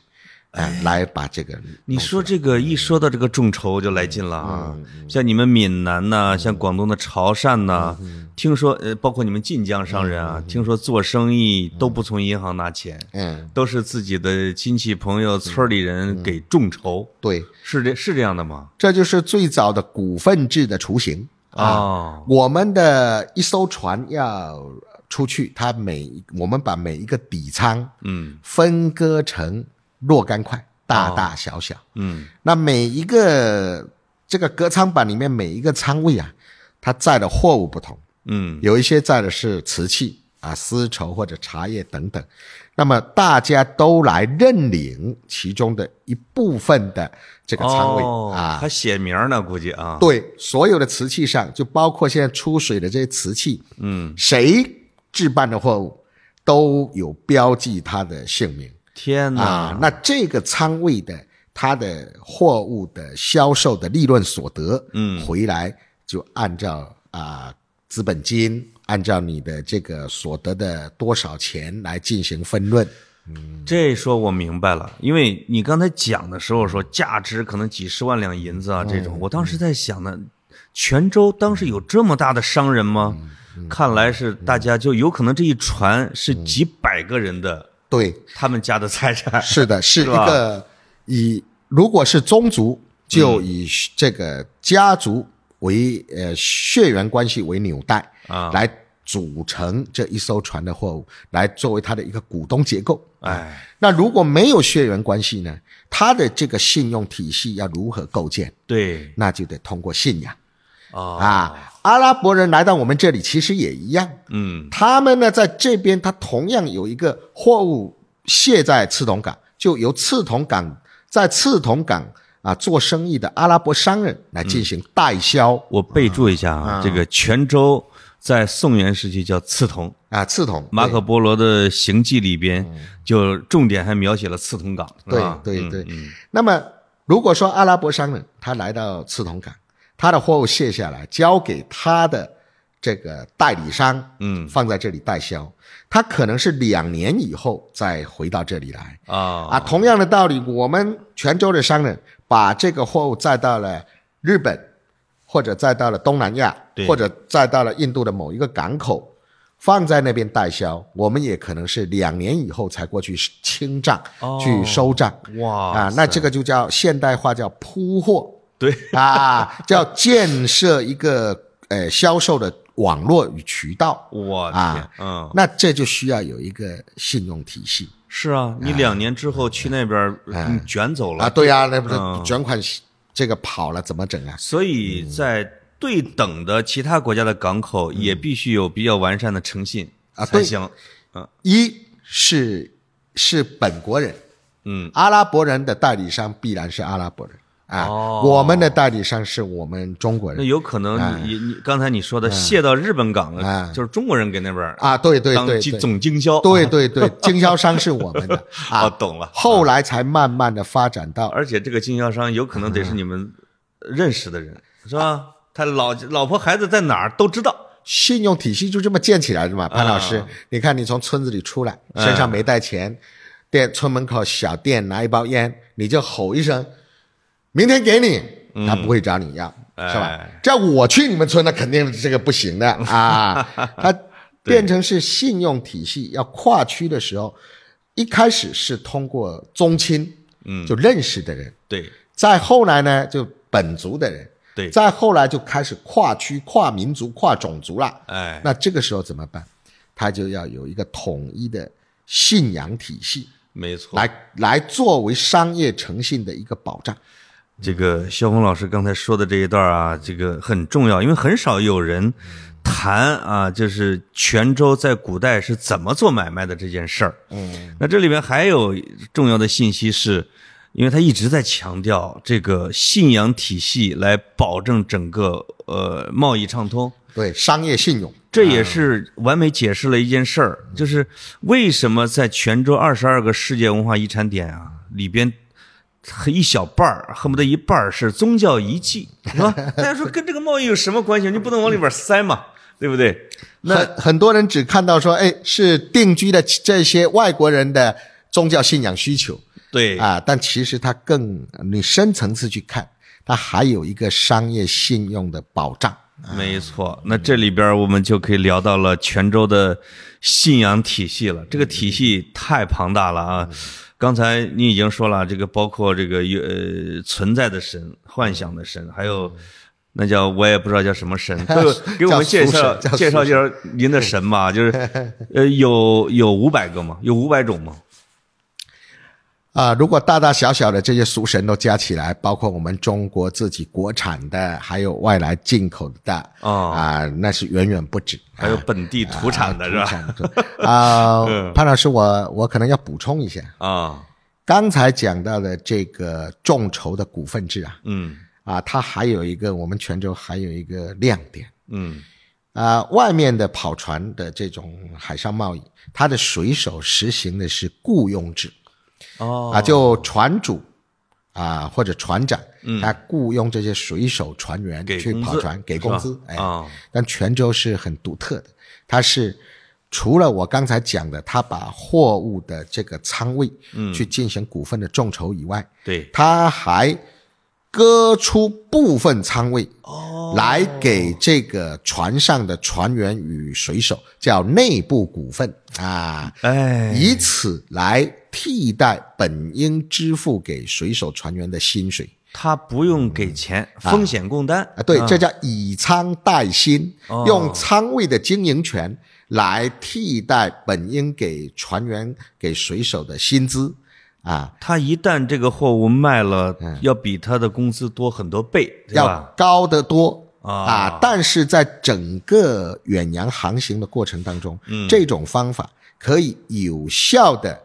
啊，来把这个你说这个一说到这个众筹就来劲了。啊，嗯。像你们闽南呐、像广东的潮汕呐、嗯。听说呃，包括你们晋江商人啊，听说做生意都不从银行拿钱，嗯，都是自己的亲戚朋友、村里人给众筹，对，是这是这样的吗？这就是最早的股份制的雏形。啊。哦，我们的一艘船要出去，它每我们把每一个底仓嗯。分割成若干块，大大小小。嗯，那每一个这个隔舱板里面每一个舱位啊，它载的货物不同，嗯。有一些载的是瓷器啊、丝绸或者茶叶等等。那么大家都来认领其中的一部分的这个仓位、哦啊，他写名儿呢，估计啊，对，所有的瓷器上，就包括现在出水的这些瓷器，嗯，谁置办的货物都有标记它的姓名天哪，啊。那这个仓位的它的货物的销售的利润所得，嗯回来就按照啊资本金，按照你的这个所得的多少钱来进行分论。这说我明白了，因为你刚才讲的时候说价值可能几十万两银子啊，这种，我当时在想呢，泉州当时有这么大的商人吗？看来是大家就有可能这一船是几百个人的对，他们家的财产，是的，是一个以如果是宗族，就以这个家族为呃血缘关系为纽带啊来组成这一艘船的货物，来作为它的一个股东结构。哎，那如果没有血缘关系呢？它的这个信用体系要如何构建？对那就得通过信仰啊，啊。阿拉伯人来到我们这里，其实也一样。嗯他们呢，在这边，他同样有一个货物卸在刺桐港，就由刺桐港在刺桐港啊做生意的阿拉伯商人来进行代销。我备注一下啊，这个泉州在宋元时期叫刺桐。啊，刺桐，马可波罗的行记里边就重点还描写了刺桐港。对对对。那么如果说阿拉伯商人他来到刺桐港，他的货物卸下来交给他的这个代理商，嗯，放在这里代销，他可能是两年以后再回到这里来啊啊。同样的道理，我们泉州的商人把这个货物载到了日本，或者载到了东南亚，或者载到了印度的某一个港口。放在那边代销，我们也可能是两年以后才过去清账，去收账。哇啊，那这个就叫现代化，叫铺货。对啊，叫建设一个呃销售的网络与渠道。我啊，嗯，那这就需要有一个信用体系。是啊，你两年之后去那边卷走了啊？对呀，那不是卷款这个跑了怎么整啊？所以在。对等的其他国家的港口也必须有比较完善的诚信啊才行。嗯，一是是本国人，嗯，阿拉伯人的代理商必然是阿拉伯人啊。我们的代理商是我们中国人。那有可能你你刚才你说的卸到日本港的，就是中国人给那边啊，对对对，总经销。对对对，经销商是我们的啊，懂了。后来才慢慢的发展到，而且这个经销商有可能得是你们认识的人，是吧？他老老婆孩子在哪儿都知道，信用体系就这么建起来的嘛。潘老师，你看你从村子里出来，身上没带钱，店村门口小店拿一包烟，你就吼一声，明天给你，他不会找你要，是吧？这我去你们村，那肯定这个不行的 啊。他变成是信用体系要跨区的时候，一开始是通过宗亲，嗯，就认识的人，对，再后来呢，就本族的人。对，再后来就开始跨区、跨民族、跨种族了。哎，那这个时候怎么办？他就要有一个统一的信仰体系，没错，来来作为商业诚信的一个保障。这个肖峰老师刚才说的这一段啊，这个很重要，因为很少有人谈啊，就是泉州在古代是怎么做买卖的这件事儿。嗯，那这里面还有重要的信息是。因为他一直在强调这个信仰体系来保证整个呃贸易畅通，对商业信用，这也是完美解释了一件事儿，就是为什么在泉州二十二个世界文化遗产点啊里边，一小半儿恨不得一半儿是宗教遗迹，是吧？大家说跟这个贸易有什么关系？你不能往里边塞嘛，对不对？那很多人只看到说，哎，是定居的这些外国人的宗教信仰需求。对啊，但其实它更你深层次去看，它还有一个商业信用的保障。没错，那这里边我们就可以聊到了泉州的信仰体系了。这个体系太庞大了啊！刚才你已经说了，这个包括这个有呃存在的神、幻想的神，还有那叫我也不知道叫什么神，给我们介绍介绍介绍您的神吧。就是呃，有有五百个吗？有五百种吗？啊，如果大大小小的这些俗神都加起来，包括我们中国自己国产的，还有外来进口的，啊，那是远远不止。还有本地土产的是吧？啊，潘老师，我我可能要补充一下。啊，刚才讲到的这个众筹的股份制啊，嗯，啊，它还有一个我们泉州还有一个亮点，嗯，啊，外面的跑船的这种海上贸易，它的水手实行的是雇佣制。哦。啊，就船主啊或者船长，嗯，他雇佣这些水手船员去跑船，给工资，哎，但泉州是很独特的，它是除了我刚才讲的，他把货物的这个仓位，嗯，去进行股份的众筹以外，对，他还割出部分仓位，哦，来给这个船上的船员与水手叫内部股份啊，哎，以此来。替代本应支付给水手船员的薪水，他不用给钱，风险共担啊！对，这叫以仓代薪，用仓位的经营权来替代本应给船员、给水手的薪资啊！他一旦这个货物卖了，要比他的工资多很多倍，要高得多啊！但是在整个远洋航行的过程当中，这种方法可以有效的。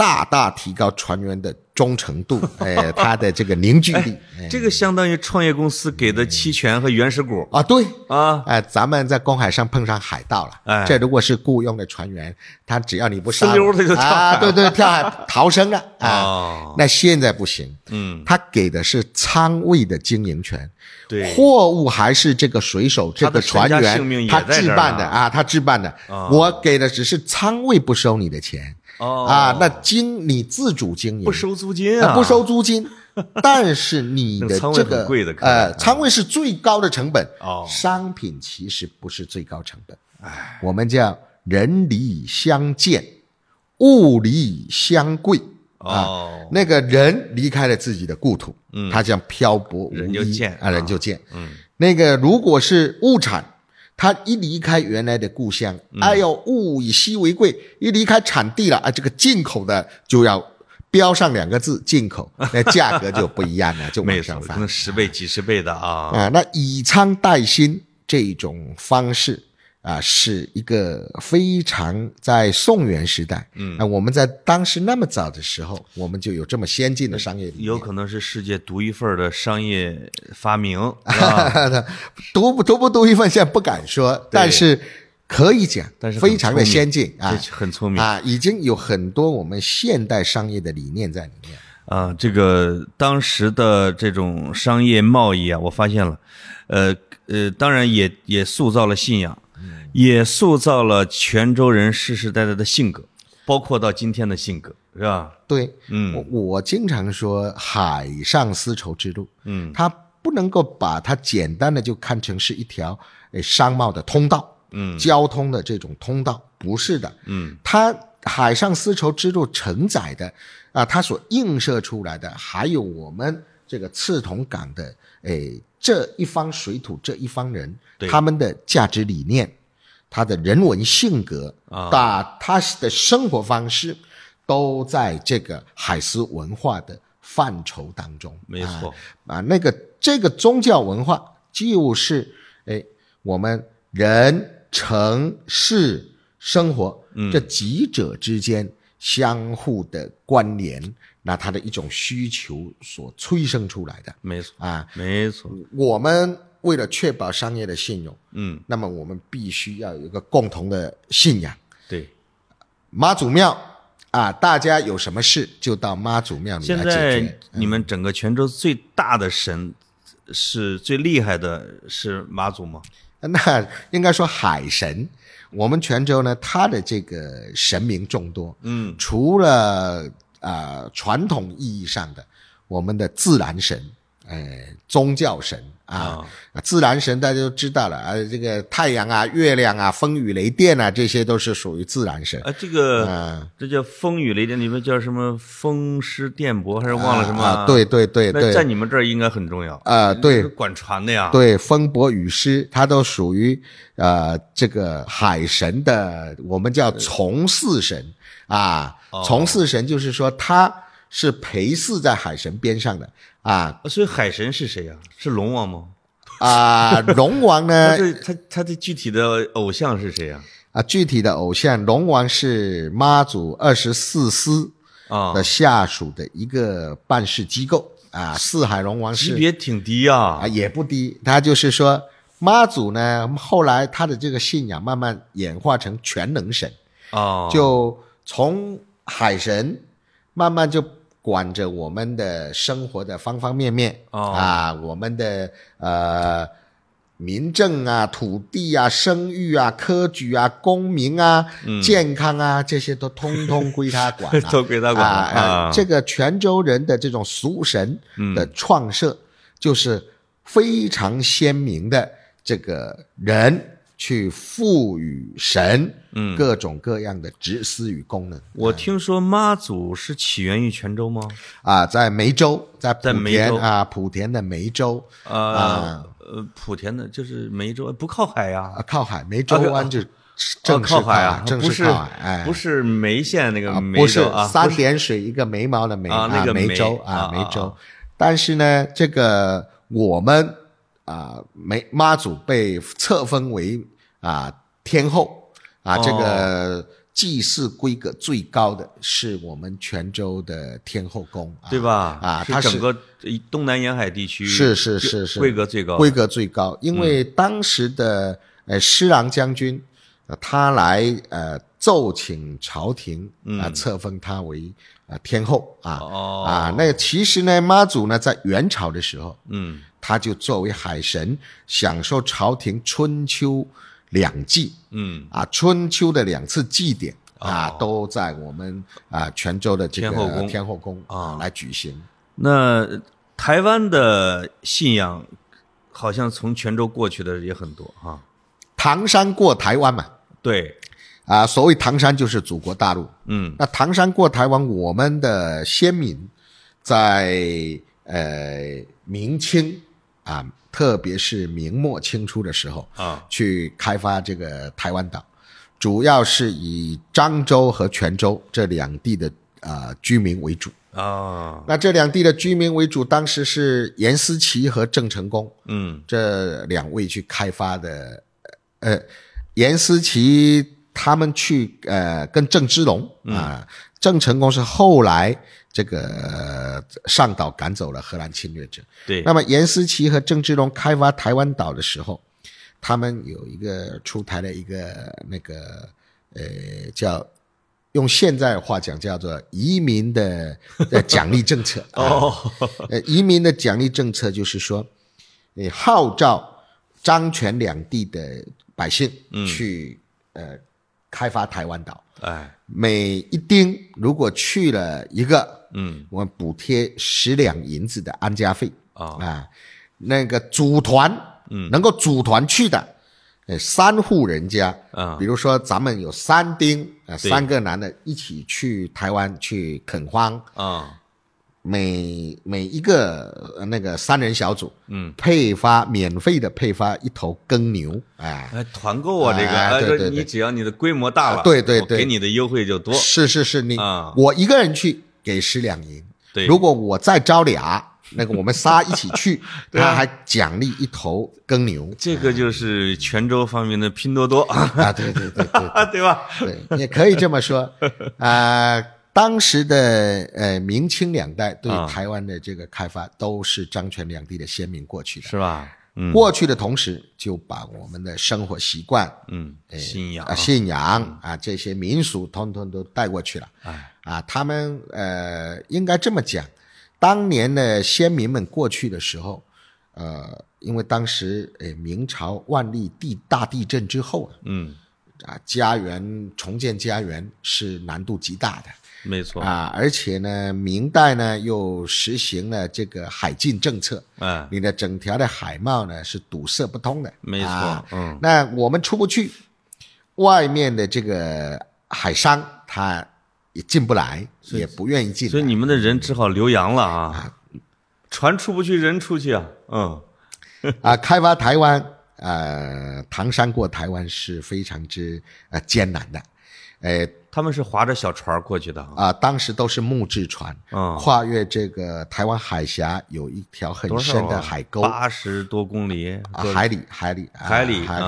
大大提高船员的忠诚度，哎，他的这个凝聚力，哎。这个相当于创业公司给的期权和原始股。啊，对，啊，哎，咱们在公海上碰上海盗了，哎。这如果是雇佣的船员，他只要你不杀溜他就跳海啊，对对，跳海逃生了。啊。哦。那现在不行，嗯，他给的是仓位的经营权，对，货物还是这个水手这个船员他置办的啊，他置办的，我给的只是仓位不收你的钱哦。啊，那经你自主经营。不收租金啊，啊不收租金，但是你的这个贵的呃，仓位是最高的成本哦。商品其实不是最高成本，哎，我们叫人离相见，物离相贵。啊哦，那个人离开了自己的故土，嗯，他将漂泊无依人就见啊，人就贱，嗯，那个如果是物产，他一离开原来的故乡，嗯哎呦，物以稀为贵，一离开产地了啊，这个进口的就要标上两个字“进口”，那价格就不一样了，就往上，翻可能十倍、几十倍的啊，啊。那以仓代薪这种方式啊，是一个非常在宋元时代，嗯，那我们在当时那么早的时候，我们就有这么先进的商业理念，有可能是世界独一份的商业发明，是吧？读不独不独一份，现在不敢说，但是可以讲，但是很非常的先进啊很聪明啊，已经有很多我们现代商业的理念在里面。啊，这个当时的这种商业贸易啊，我发现了，呃呃，当然也也塑造了信仰，也塑造了泉州人世世代代的性格，包括到今天的性格，是吧？对，嗯。我我经常说海上丝绸之路，嗯，它不能够把它简单的就看成是一条呃商贸的通道，嗯，交通的这种通道，不是的，嗯，它海上丝绸之路承载的啊，它所映射出来的，还有我们这个刺桐港的诶这一方水土这一方人对，他们的价值理念，他的人文性格啊把他的生活方式，都在这个海丝文化的范畴当中。没错啊，啊那个这个宗教文化就是哎我们人城市生活嗯这几者之间相互的关联，那他的一种需求所催生出来的没错，啊。没错，我们为了确保商业的信用，嗯，那么我们必须要有一个共同的信仰。对。妈祖庙啊，大家有什么事就到妈祖庙里来解现在决。你们整个泉州最大的神是最厉害的是妈祖吗？那应该说海神，我们泉州呢，它的这个神明众多，嗯，除了啊、呃传统意义上的我们的自然神，哎，宗教神啊，啊自然神大家都知道了啊，这个太阳啊、月亮啊、风雨雷电啊，这些都是属于自然神。啊，这个、啊这叫风雨雷电，你们叫什么风湿电波还是忘了什么？啊，对对对那在，你们这儿应该很重要啊对管船的呀。，对，风伯雨师，它都属于呃这个海神的，我们叫从祀神啊。哦从祀神就是说他是陪侍在海神边上的啊所以海神是谁呀、是龙王吗？啊。龙王 他呢这他他的具体的偶像是谁呀、啊，具体的偶像龙王是妈祖二十四司啊？的下属的一个办事机构啊。四海龙王是级别挺低呀、啊，也不低。他就是说，妈祖呢，后来他的这个信仰慢慢演化成全能神，啊，就从海神慢慢就管着我们的生活的方方面面、哦。啊，我们的呃民政啊、土地啊、生育啊、科举啊、公民啊、健康啊，这些都通通归他管、啊，都归他管啊。啊啊。这个泉州人的这种俗神的创设，就是非常鲜明的这个人去赋予神嗯。各种各样的职司与功能。我听说妈祖是起源于泉州吗？啊，在梅州，在在梅州莆田啊，莆田的梅州。啊，呃，莆田的就是梅州，不靠海呀、啊，靠海，梅州湾就哦正靠海啊，正不是靠海，哎，不是梅县那个啊，不是梅州啊，三点水一个眉毛的眉啊那个梅梅州啊啊梅州。啊。但是呢，这个我们啊没妈祖被册封为啊天后啊，哦这个祭祀规格最高的是我们泉州的天后宫，对吧？啊，它是整个东南沿海地区是是是是规格最高，规格最高。因为当时的呃施琅将军，他来呃奏请朝廷啊，册封他为啊天后啊啊。那其实呢，妈祖呢在元朝的时候，嗯，他就作为海神，享受朝廷春秋。两祭，嗯啊，春秋的两次祭典啊，都在我们啊泉州的这个天后宫天后宫啊来举行。那台湾的信仰好像从泉州过去的也很多啊。唐山过台湾嘛，对，啊，所谓唐山就是祖国大陆。嗯，那唐山过台湾，我们的先民在呃明清啊。特别是明末清初的时候啊，去开发这个台湾岛，主要是以漳州和泉州这两地的啊居民为主啊。那这两地的居民为主，当时是严思齐和郑成功，嗯，这两位去开发的。呃，严思齐他们去呃跟郑芝龙啊，郑成功是后来。这个上岛赶走了荷兰侵略者。对。那么严思齐和郑芝龙开发台湾岛的时候，他们有一个出台了一个那个呃叫用现在话讲叫做移民的 奖励政策。哦。呃，移民的奖励政策就是说，你号召漳泉两地的百姓去呃开发台湾岛。哎。每一丁如果去了一个。嗯，我们补贴十两银子的安家费。啊。啊，那个组团，嗯，能够组团去的，呃，三户人家啊，比如说咱们有三丁啊，三个男的一起去台湾去垦荒啊，每每一个那个三人小组，嗯，配发免费的配发一头耕牛，哎，团购啊，这个，对对你只要你的规模大了，对对对，给你的优惠就多，是是是，你我一个人去。给十两银，对。如果我再招俩，那个我们仨一起去，他还奖励一头耕牛。这个就是泉州方面的拼多多啊！对对对对，对吧？对，也可以这么说。啊，当时的呃明清两代对台湾的这个开发，都是张泉两地的先民过去的，是吧？过去的同时，就把我们的生活习惯、嗯，信仰啊、信仰啊这些民俗，通通都带过去了。哎，啊，他们呃，应该这么讲，当年的先民们过去的时候，呃，因为当时呃明朝万历地大地震之后啊，嗯，啊，家园重建家园是难度极大的。没错。啊，而且呢，明代呢又实行了这个海禁政策，啊，你的整条的海贸呢是堵塞不通的，没错，嗯，那我们出不去，外面的这个海商他也进不来，也不愿意进，所以你们的人只好留洋了啊，船出不去，人出去啊，嗯，啊，开发台湾，呃，唐山过台湾是非常之呃艰难的，呃。他们是划着小船过去的啊，当时都是木质船，跨越这个台湾海峡有一条很深的海沟，八十多公里，海里海里海里海里。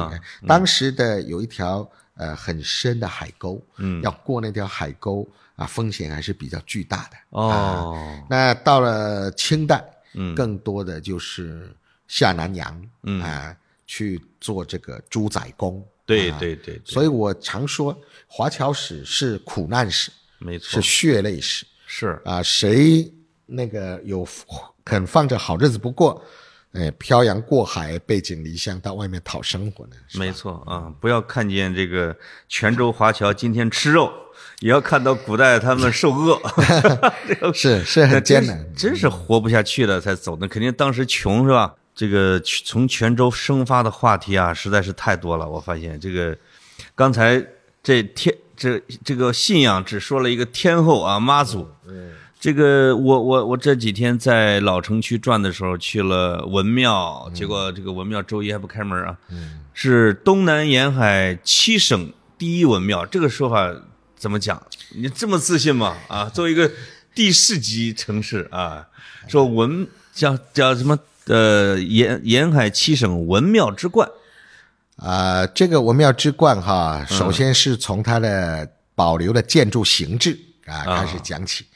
当时的有一条呃很深的海沟，嗯，要过那条海沟啊，风险还是比较巨大的哦。那到了清代，嗯，更多的就是下南洋，嗯。啊，去做这个猪仔工。对对对，所以我常说华侨史是苦难史，没错，是血泪史，是。啊，谁那个有肯放着好日子不过，哎，漂洋过海，背井离乡到外面讨生活呢？没错啊，不要看见这个泉州华侨今天吃肉，也要看到古代他们受饿，是是很艰难，真是活不下去了才走的，肯定当时穷是吧？这个从泉州生发的话题啊，实在是太多了。我发现这个，刚才这天这这个信仰只说了一个天后啊妈祖。这个我我我这几天在老城区转的时候去了文庙，结果这个文庙周一还不开门啊。是东南沿海七省第一文庙，这个说法怎么讲？你这么自信吗？啊，作为一个地市级城市啊，说文叫叫什么？呃，沿沿海七省文庙之冠，啊，这个文庙之冠哈，首先是从它的保留的建筑形制啊开始讲起。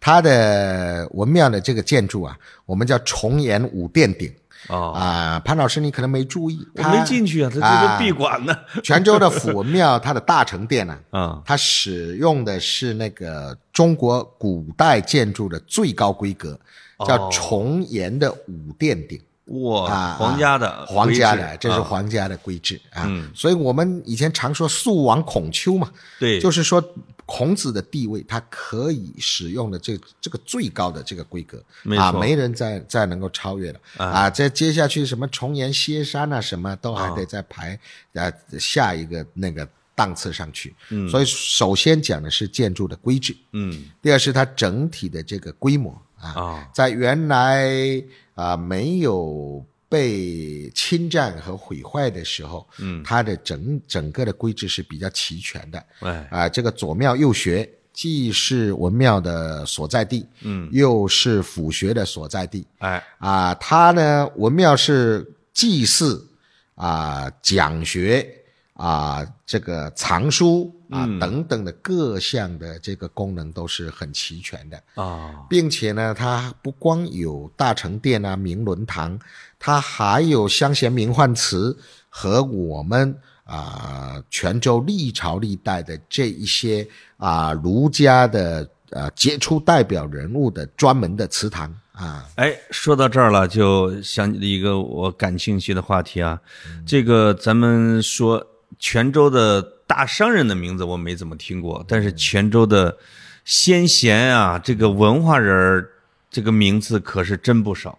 它的文庙的这个建筑啊，我们叫重檐五殿顶。哦啊，潘老师，你可能没注意，我没进去啊，它这个闭馆呢。泉州的府文庙，它的大成殿呢，啊，它使用的是那个中国古代建筑的最高规格，叫重檐的五殿顶。哇，皇家的，皇家的，这是皇家的规制啊。所以我们以前常说肃王孔丘嘛，对，就是说。孔子的地位，他可以使用的这这个最高的这个规格。啊，没人再再能够超越了。啊！再接下去什么重檐歇山啊，什么都还得再排啊下一个那个档次上去。嗯，所以首先讲的是建筑的规制，嗯，第二是它整体的这个规模。啊，在原来啊没有。被侵占和毁坏的时候，嗯，它的整整个的规制是比较齐全的。哎，啊，这个左庙右学既是文庙的所在地，嗯，又是府学的所在地。哎，啊，它呢，文庙是祭祀啊，讲学啊，这个藏书啊等等的各项的这个功能都是很齐全的啊，并且呢，它不光有大成殿啊、明伦堂。它还有乡贤名宦词和我们啊泉州历朝历代的这一些啊儒家的呃杰出代表人物的专门的祠堂啊。哎，说到这儿了，就想起了一个我感兴趣的话题啊。这个咱们说泉州的大商人的名字我没怎么听过，但是泉州的先贤啊，这个文化人这个名字可是真不少。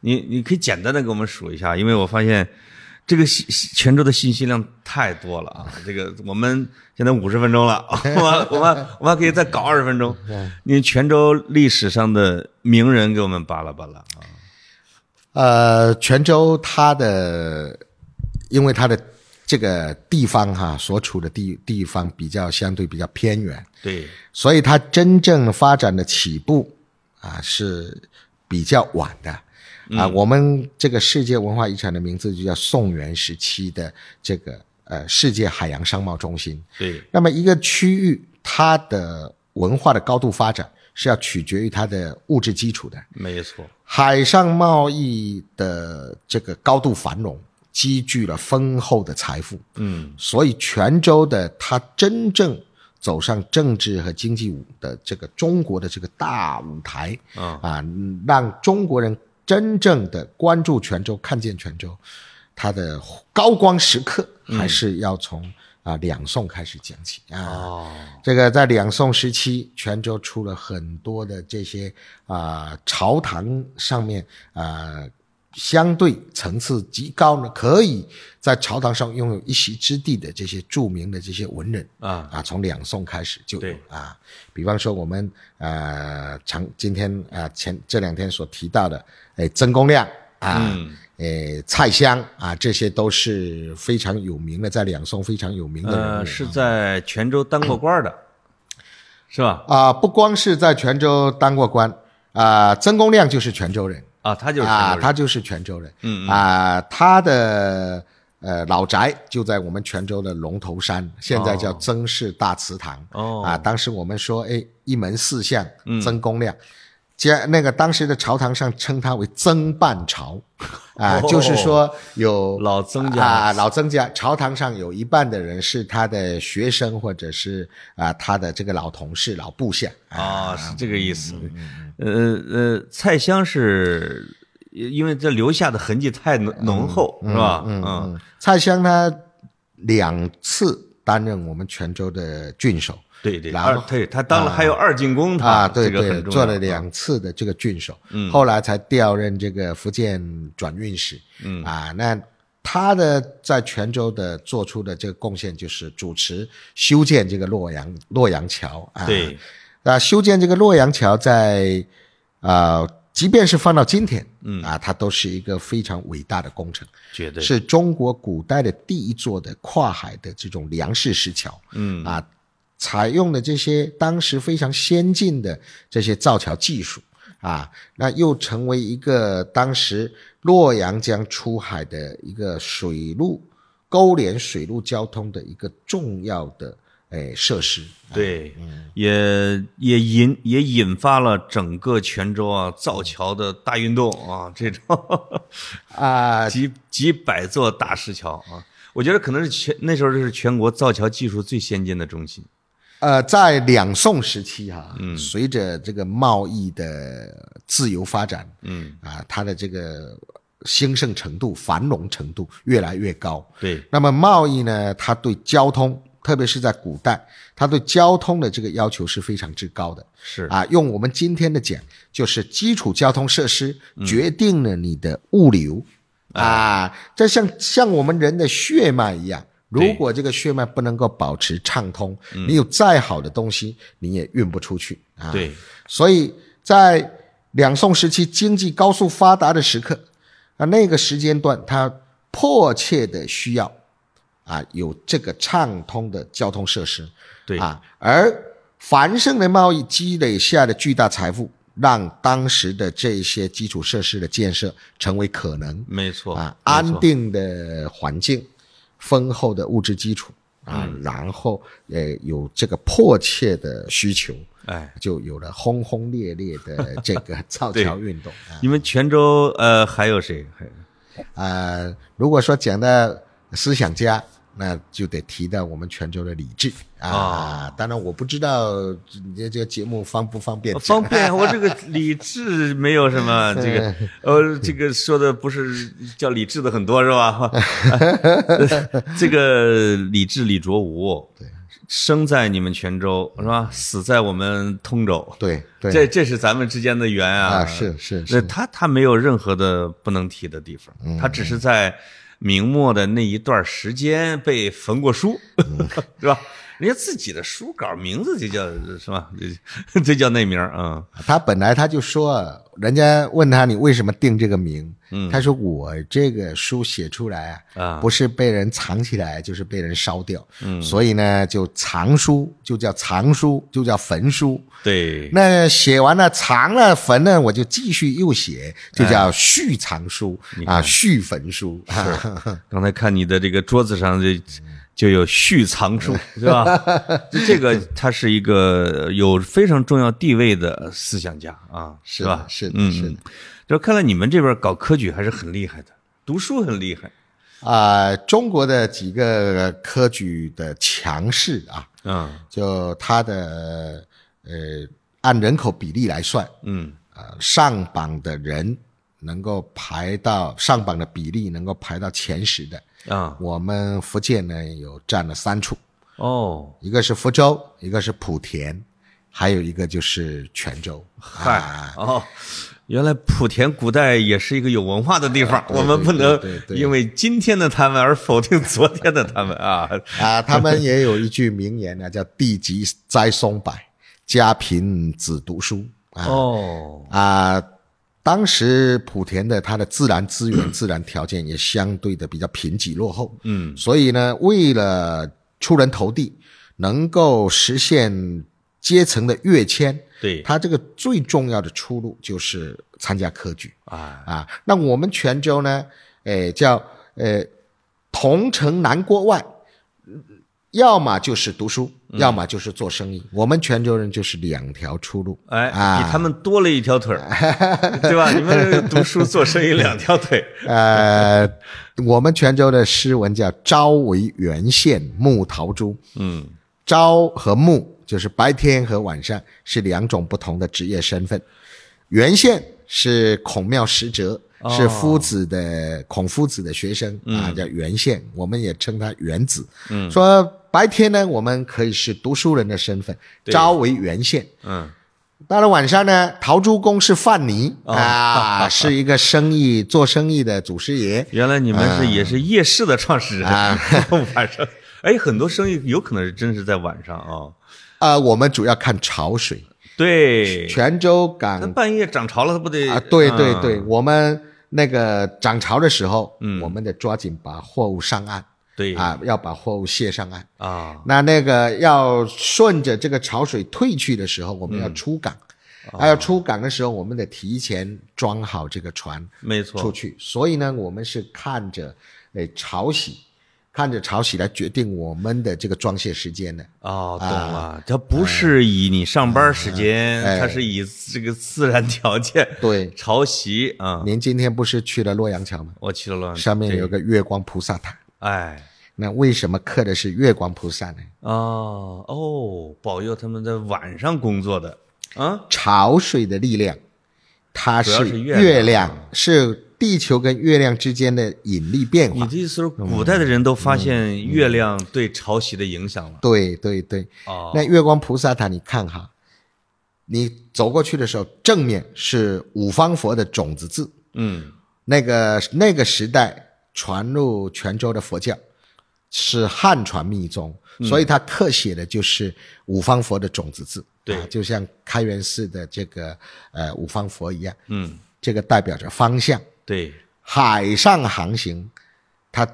你你可以简单的给我们数一下，因为我发现这个信泉州的信息量太多了啊！这个我们现在五十分钟了，我我们我们可以再搞二十分钟。你泉州历史上的名人给我们扒拉扒拉啊！呃，泉州它的因为它的这个地方哈，所处的地地方比较相对比较偏远，对，所以它真正发展的起步啊是比较晚的。啊，我们这个世界文化遗产的名字就叫宋元时期的这个呃世界海洋商贸中心。对，那么一个区域它的文化的高度发展是要取决于它的物质基础的。没错，海上贸易的这个高度繁荣，积聚了丰厚的财富。嗯，所以泉州的它真正走上政治和经济舞的这个中国的这个大舞台啊啊，让中国人。真正的关注泉州、看见泉州，它的高光时刻还是要从啊两宋开始讲起啊。这个在两宋时期，泉州出了很多的这些啊朝堂上面啊。相对层次极高呢，可以在朝堂上拥有一席之地的这些著名的这些文人啊啊，从两宋开始就有啊。比方说我们呃常今天啊前这两天所提到的，哎曾公亮啊，哎蔡襄啊，这些都是非常有名的，在两宋非常有名的人物。是在泉州当过官的，是吧？啊，不光是在泉州当过官啊，曾公亮就是泉州人。啊，他就是啊，他就是泉州人。嗯啊，他的呃老宅就在我们泉州的龙头山，现在叫曾氏大祠堂。哦啊，当时我们说，哎，一门四相，曾公亮，加那个当时的朝堂上称他为曾半朝，啊，就是说有老曾家啊，老曾家朝堂上有一半的人是他的学生，或者是啊他的这个老同事、老部下。啊，是这个意思。呃呃，蔡襄是因为这留下的痕迹太浓浓厚，是吧？嗯，蔡襄他两次担任我们泉州的郡守，对对，然后对他当了还有二进宫，他啊，对对，做了两次的这个郡守，嗯，后来才调任这个福建转运使，嗯。啊，那他的在泉州的做出的这个贡献就是主持修建这个洛阳洛阳桥啊，对。那，修建这个洛阳桥，在啊，即便是放到今天，嗯。啊，它都是一个非常伟大的工程，绝对。是中国古代的第一座的跨海的这种梁式石桥，嗯。啊，采用的这些当时非常先进的这些造桥技术，啊，那又成为一个当时洛阳江出海的一个水路勾连水路交通的一个重要的哎设施。对，也也引也引发了整个泉州啊造桥的大运动啊，这种啊，几几百座大石桥啊，我觉得可能是全那时候是全国造桥技术最先进的中心。呃，在两宋时期哈、嗯随着这个贸易的自由发展，嗯啊，它的这个兴盛程度、繁荣程度越来越高。对，那么贸易呢，它对交通，特别是在古代，它对交通的这个要求是非常之高的。是啊，用我们今天的讲，就是基础交通设施嗯决定了你的物流、哎啊，这像像我们人的血脉一样。对。如果这个血脉不能够保持畅通，嗯。你有再好的东西，你也运不出去啊。对，所以在两宋时期经济高速发达的时刻，啊，那个时间段，它迫切的需要啊有这个畅通的交通设施，对。啊，而繁盛的贸易积累下的巨大财富，让当时的这些基础设施的建设成为可能没错啊，安定的环境，丰厚的物质基础啊，嗯然后呃有这个迫切的需求。哎，就有了轰轰烈烈的这个造桥 运动啊。你们泉州呃还有谁？还呃，如果说讲到思想家，那就得提到我们泉州的李治啊。啊当然，我不知道你这这个节目方不方便方便，我这个李治没有什么 这个，呃，这个说的不是叫李治的很多是吧？这个李治李卓吾，对，生在你们泉州是吧？死在我们通州，对对这这是咱们之间的缘啊！啊，是是那是，他他没有任何的不能提的地方，他只是在明末的那一段时间被焚过书，是吧？人家自己的书稿名字就叫是吧？这这 叫那名儿啊、他本来他就说，人家问他你为什么定这个名，嗯。他说我这个书写出来啊，啊。不是被人藏起来，就是被人烧掉，嗯，所以呢就藏书，就叫藏书，就叫焚书。对，那写完了藏了焚了，我就继续又写，就叫续藏书、啊，续焚书。啊刚才看你的这个桌子上这就有续藏书，是吧？就这个他是一个有非常重要地位的思想家啊，是吧？是的嗯，是的嗯。就看来你们这边搞科举还是很厉害的，读书很厉害。啊、中国的几个科举的强势啊，嗯就他的呃按人口比例来算，嗯呃上榜的人能够排到上榜的比例能够排到前十的，啊。我们福建呢有占了三处，哦，一个是福州，一个是莆田，还有一个就是泉州。嗨啊。哦，原来莆田古代也是一个有文化的地方，我们不能因为今天的他们而否定昨天的他们啊。啊，他们也有一句名言呢，叫“地极栽松柏，家贫子读书”啊。哦，啊，当时莆田的它的自然资源、自然条件也相对的比较贫瘠落后，嗯，所以呢，为了出人头地，能够实现阶层的跃迁，对，它这个最重要的出路就是参加科举。啊，啊。那我们泉州呢，诶，叫呃同城南郭外，要么就是读书，嗯要么就是做生意。我们泉州人就是两条出路。哎，啊比他们多了一条腿儿，对吧？你们读书做生意两条腿，呃，我们泉州的诗文叫“朝为元县木桃朱”。嗯，朝和暮就是白天和晚上是两种不同的职业身份。元县是孔庙使者，哦是夫子的孔夫子的学生、啊，叫元县，我们也称他元子。嗯，说白天呢，我们可以是读书人的身份，对朝为元县。嗯，到了晚上呢，陶朱公是范蠡、哦啊，是一个生意做生意的祖师爷。原来你们是也是夜市的创始人，啊晚上，哎，很多生意有可能是真是在晚上啊。啊、我们主要看潮水，对，泉州港。那港半夜涨潮了，他不得啊，对对嗯对，我们那个涨潮的时候，嗯，我们得抓紧把货物上岸。对。啊，要把货物卸上岸。啊，那那个要顺着这个潮水退去的时候，我们要出港，还、要出港的时候，我们得提前装好这个船没错，出去。所以呢，我们是看着诶潮汐，汉着潮汐来决定我们的这个装卸时间的。哦，懂了，它不是以你上班时间，哎它是以这个自然条件，对，潮汐啊。您今天不是去了洛阳桥吗？我去了洛阳，上面有个月光菩萨塔。哎，那为什么刻的是月光菩萨呢？哦哦，保佑他们在晚上工作的啊。潮水的力量，它是月亮，是地球跟月亮之间的引力变化。你的意思是，古代的人都发现月亮对潮汐的影响了？对对对，哦，那月光菩萨塔，你看哈，你走过去的时候，正面是五方佛的种子字，嗯，那个那个时代传入泉州的佛教是汉传密宗，所以它刻写的就是五方佛的种子字，对。啊就像开元寺的这个呃五方佛一样，嗯，这个代表着方向。对，海上航行，它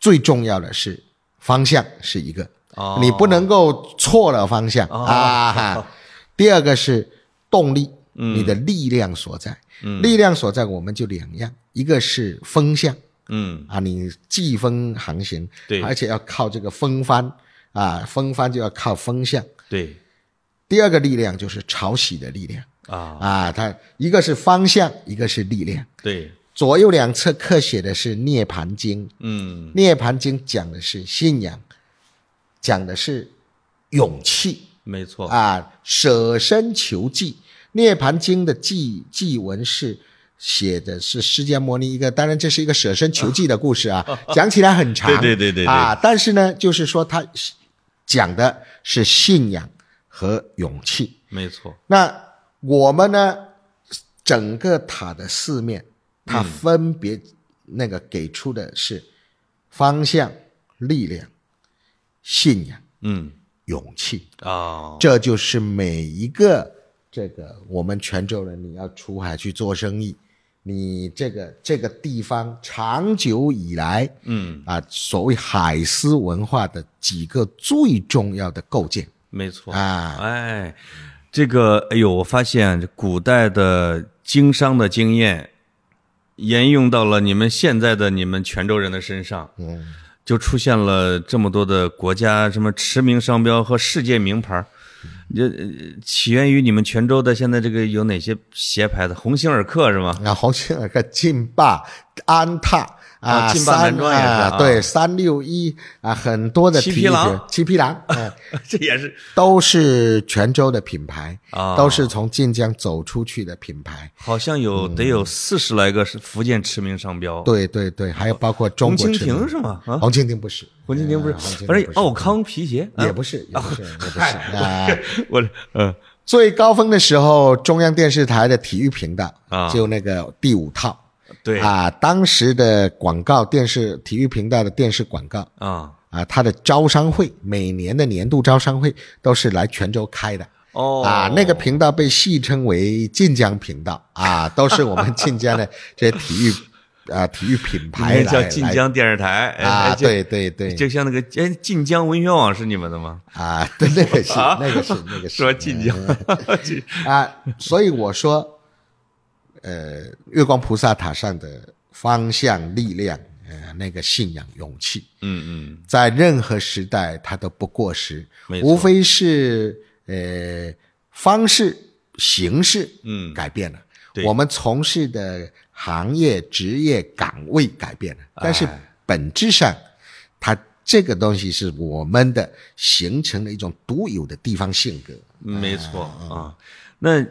最重要的是方向是一个，哦。你不能够错了方向、哦。啊哈。第二个是动力，嗯。你的力量所在，力量所在我们就两样，一个是风向嗯，啊，你季风航行，对。而且要靠这个风帆啊，风帆就要靠风向。对，第二个力量就是潮汐的力量啊，啊，它一个是方向，一个是力量。对，左右两侧刻写的是《涅盘经》，《嗯，涅盘经》讲的是信仰，讲的是勇气。没错，啊，舍身求济。《涅盘经》的记记文是写的是释迦牟尼一个，当然这是一个舍身求济的故事啊，讲起来很长，对对对对对。啊，但是呢，就是说他讲的是信仰和勇气。没错，那我们呢，整个塔的四面，它分别那个给出的是方向、力量、信仰、嗯，勇气，啊，这就是每一个这个我们泉州人，你要出海去做生意，你这个这个地方长久以来嗯，啊，所谓海丝文化的几个最重要的构建。没错，啊，哎，这个，哎呦，我发现古代的经商的经验沿用到了你们现在的你们泉州人的身上，嗯，就出现了这么多的国家什么驰名商标和世界名牌儿。这呃起源于你们泉州的现在这个有哪些鞋牌子？鸿星尔克是吗？啊，鸿星尔克、劲霸、安踏啊三啊对，三六一啊，很多的七体育匹狼七匹狼，哎，这也是都是泉州的品牌，啊，都是从晋江走出去的品牌。好像有得有四十来个是福建驰名商标。，嗯对对对，还有包括中红蜻国驰名蜓是吗？啊，红蜻蜓不是，红蜻蜓不是反正不是奥康皮鞋啊也不是，也不是，也不是啊。我嗯最高峰的时候，中央电视台的体育频道啊就那个第五套对。啊，当时的广告电视体育频道的电视广告啊。啊，它的招商会每年的年度招商会都是来泉州开的。哦。啊，那个频道被戏称为晋江频道啊，都是我们晋江的这些体育 啊体育品牌那叫晋江电视台哎啊，对对对。就像那个哎晋江文学网是你们的吗？啊，对那个是那个是那个是。说晋江，啊，所以我说，呃，月光菩萨塔上的方向、力量，呃，那个信仰、勇气，嗯嗯，在任何时代它都不过时无非是呃方式、形式嗯。改变了，对。我们从事的行业、职业岗位改变了，但是哎本质上，它这个东西是我们的形成了一种独有的地方性格。没错啊。那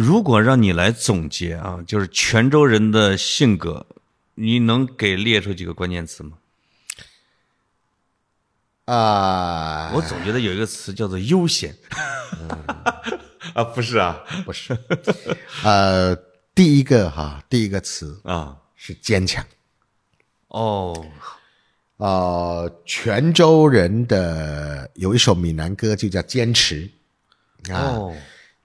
如果让你来总结啊，就是泉州人的性格，你能给列出几个关键词吗？啊、我总觉得有一个词叫做悠闲。啊，不是啊，不是，呃，第一个哈，第一个词啊，是坚强。哦，呃，泉州人的有一首闽南歌就叫《坚持》啊，哦，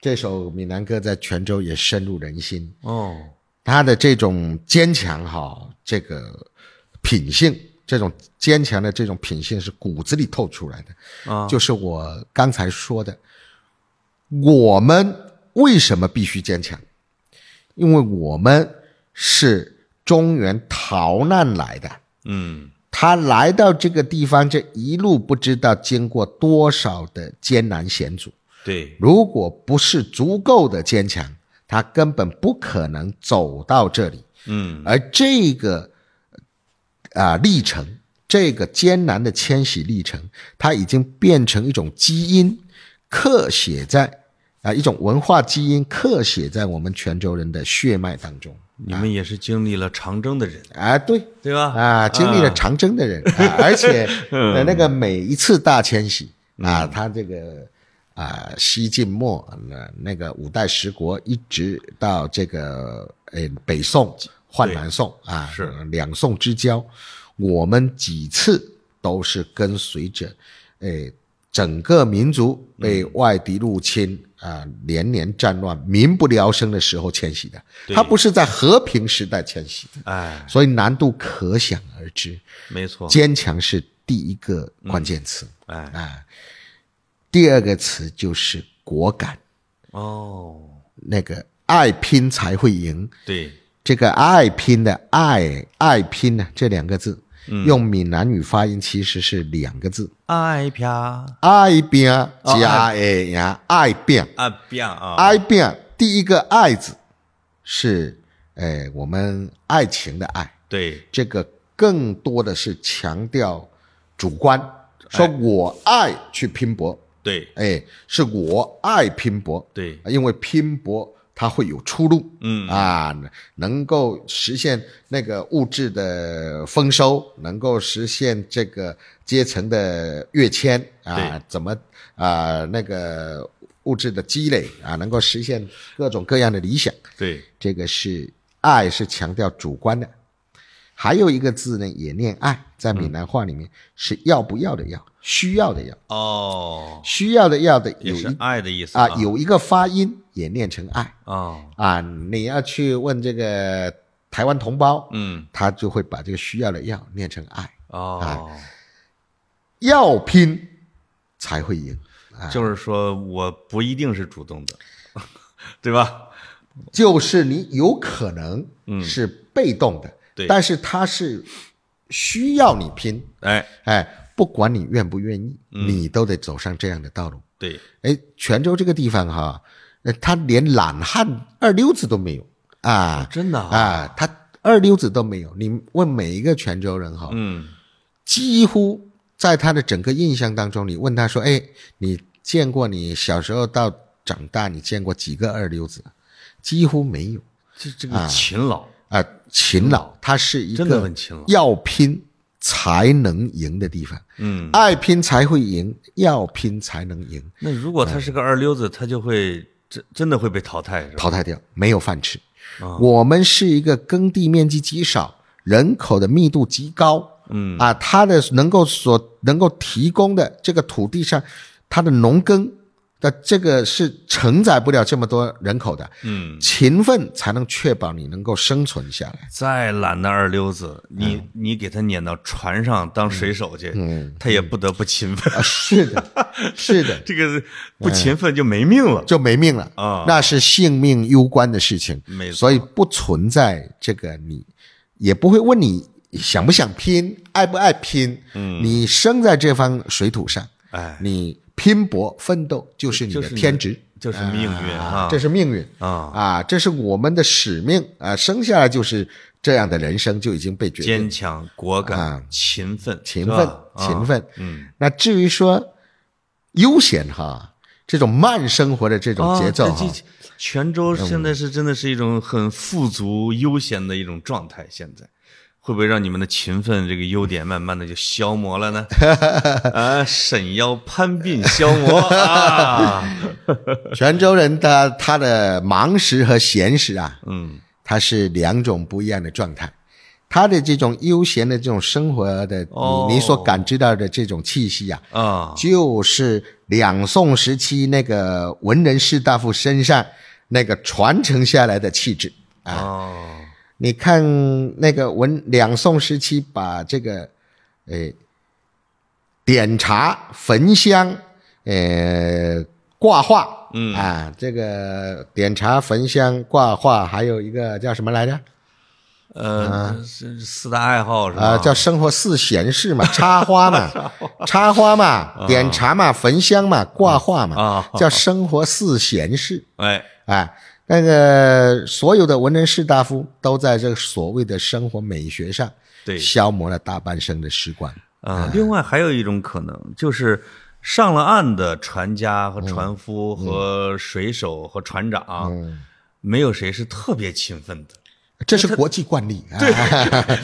这首闽南歌在泉州也深入人心。哦，他的这种坚强哈，这个品性，这种坚强的这种品性是骨子里透出来的。啊，就是我刚才说的，我们为什么必须坚强？因为我们是中原逃难来的，嗯，他来到这个地方，这一路不知道经过多少的艰难险阻。对，如果不是足够的坚强，他根本不可能走到这里。嗯，而这个啊历程，这个艰难的迁徙历程，它已经变成一种基因，刻写在啊一种文化基因，刻写在我们泉州人的血脉当中。你们也是经历了长征的人，啊，对，对吧？啊，经历了长征的人，啊、而且呃那个每一次大迁徙啊，他这个啊西晋末那那个五代十国，一直到这个呃北宋换南宋啊，是。两宋之交，我们几次都是跟随着诶整个民族被外敌入侵。啊，连年战乱、民不聊生的时候迁徙的，他不是在和平时代迁徙的，哎，所以难度可想而知。没错，坚强是第一个关键词，哎，啊，第二个词就是果敢。哦，那个爱拼才会赢，对，这个爱拼的爱爱拼呢，这两个字。用闽南语发音其实是两个字，爱拼，爱拼加诶呀，爱拼，爱拼啊，爱拼。第一个爱字是诶我们爱情的爱，对，这个更多的是强调主观，说我爱去拼搏，对，哎，是我爱拼搏，对，因为拼搏。它会有出路，嗯啊，能够实现那个物质的丰收，能够实现这个阶层的跃迁啊，怎么啊那个物质的积累啊，能够实现各种各样的理想。对，这个是爱，是强调主观的。还有一个字呢，也念爱，在闽南话里面是要不要的要，需要的要。哦，需要的要的也是爱的意思啊，有一个发音也念成爱。哦。啊。你要去问这个台湾同胞，嗯，他就会把这个需要的要念成爱。哦，要拼才会赢，就是说我不一定是主动的，对吧？就是你有可能是被动的。对，但是他是需要你拼，哎哎，不管你愿不愿意，你都得走上这样的道路。对，哎，泉州这个地方哈，呃，他连懒汉二流子都没有啊，真的啊，他二流子都没有。你问每一个泉州人哈，嗯，几乎在他的整个印象当中，你问他说，哎，你见过你小时候到长大，你见过几个二流子？几乎没有。这这个勤劳。啊，勤劳，它是一个要拼才能赢的地方。嗯，爱拼才会赢，要拼才能赢。那如果他是个二流子，他就会真真的会被淘汰，淘汰掉，没有饭吃。我们是一个耕地面积极少、人口的密度极高。嗯啊，它的能够所能够提供的这个土地上，它的农耕。那这个是承载不了这么多人口的，嗯，勤奋才能确保你能够生存下来。再懒的二流子，你你给他撵到船上当水手去，嗯，他也不得不勤奋。是的，是的，这个不勤奋就没命了，就没命了啊！那是性命攸关的事情，没错。所以不存在这个，你也不会问你想不想拼，爱不爱拼。嗯，你生在这方水土上，哎，你。拼搏奋斗就是你的天职，就是命运啊！这是命运啊啊！这是我们的使命啊！生下来就是这样的人生就已经被决定。坚强、果敢、勤奋、勤奋、勤奋。嗯，那至于说悠闲哈，这种慢生活的这种节奏哈，泉州现在是真的是一种很富足、悠闲的一种状态，现在。会不会让你们的勤奋这个优点慢慢的就消磨了呢？啊，沈腰攀鬓消磨啊！泉州人的他的忙时和闲时啊，嗯，他是两种不一样的状态。他的这种悠闲的这种生活的，你你所感知到的这种气息啊，啊，就是两宋时期那个文人士大夫身上那个传承下来的气质啊。你看那个文两宋时期，把这个，诶，点茶、焚香，呃，挂画，嗯。啊，这个点茶、焚香、挂画，还有一个叫什么来着？呃，是四大爱好是吧？啊，叫生活四闲事嘛，插花嘛，插花。嘛，点茶嘛，焚香嘛，挂画嘛，啊。叫生活四闲事。哎，哎，那个所有的文人士大夫都在这个所谓的生活美学上，对。消磨了大半生的时光。啊，另外还有一种可能，就是上了岸的船家和船夫和水手和船长，没有谁是特别勤奋的，这是国际惯例，对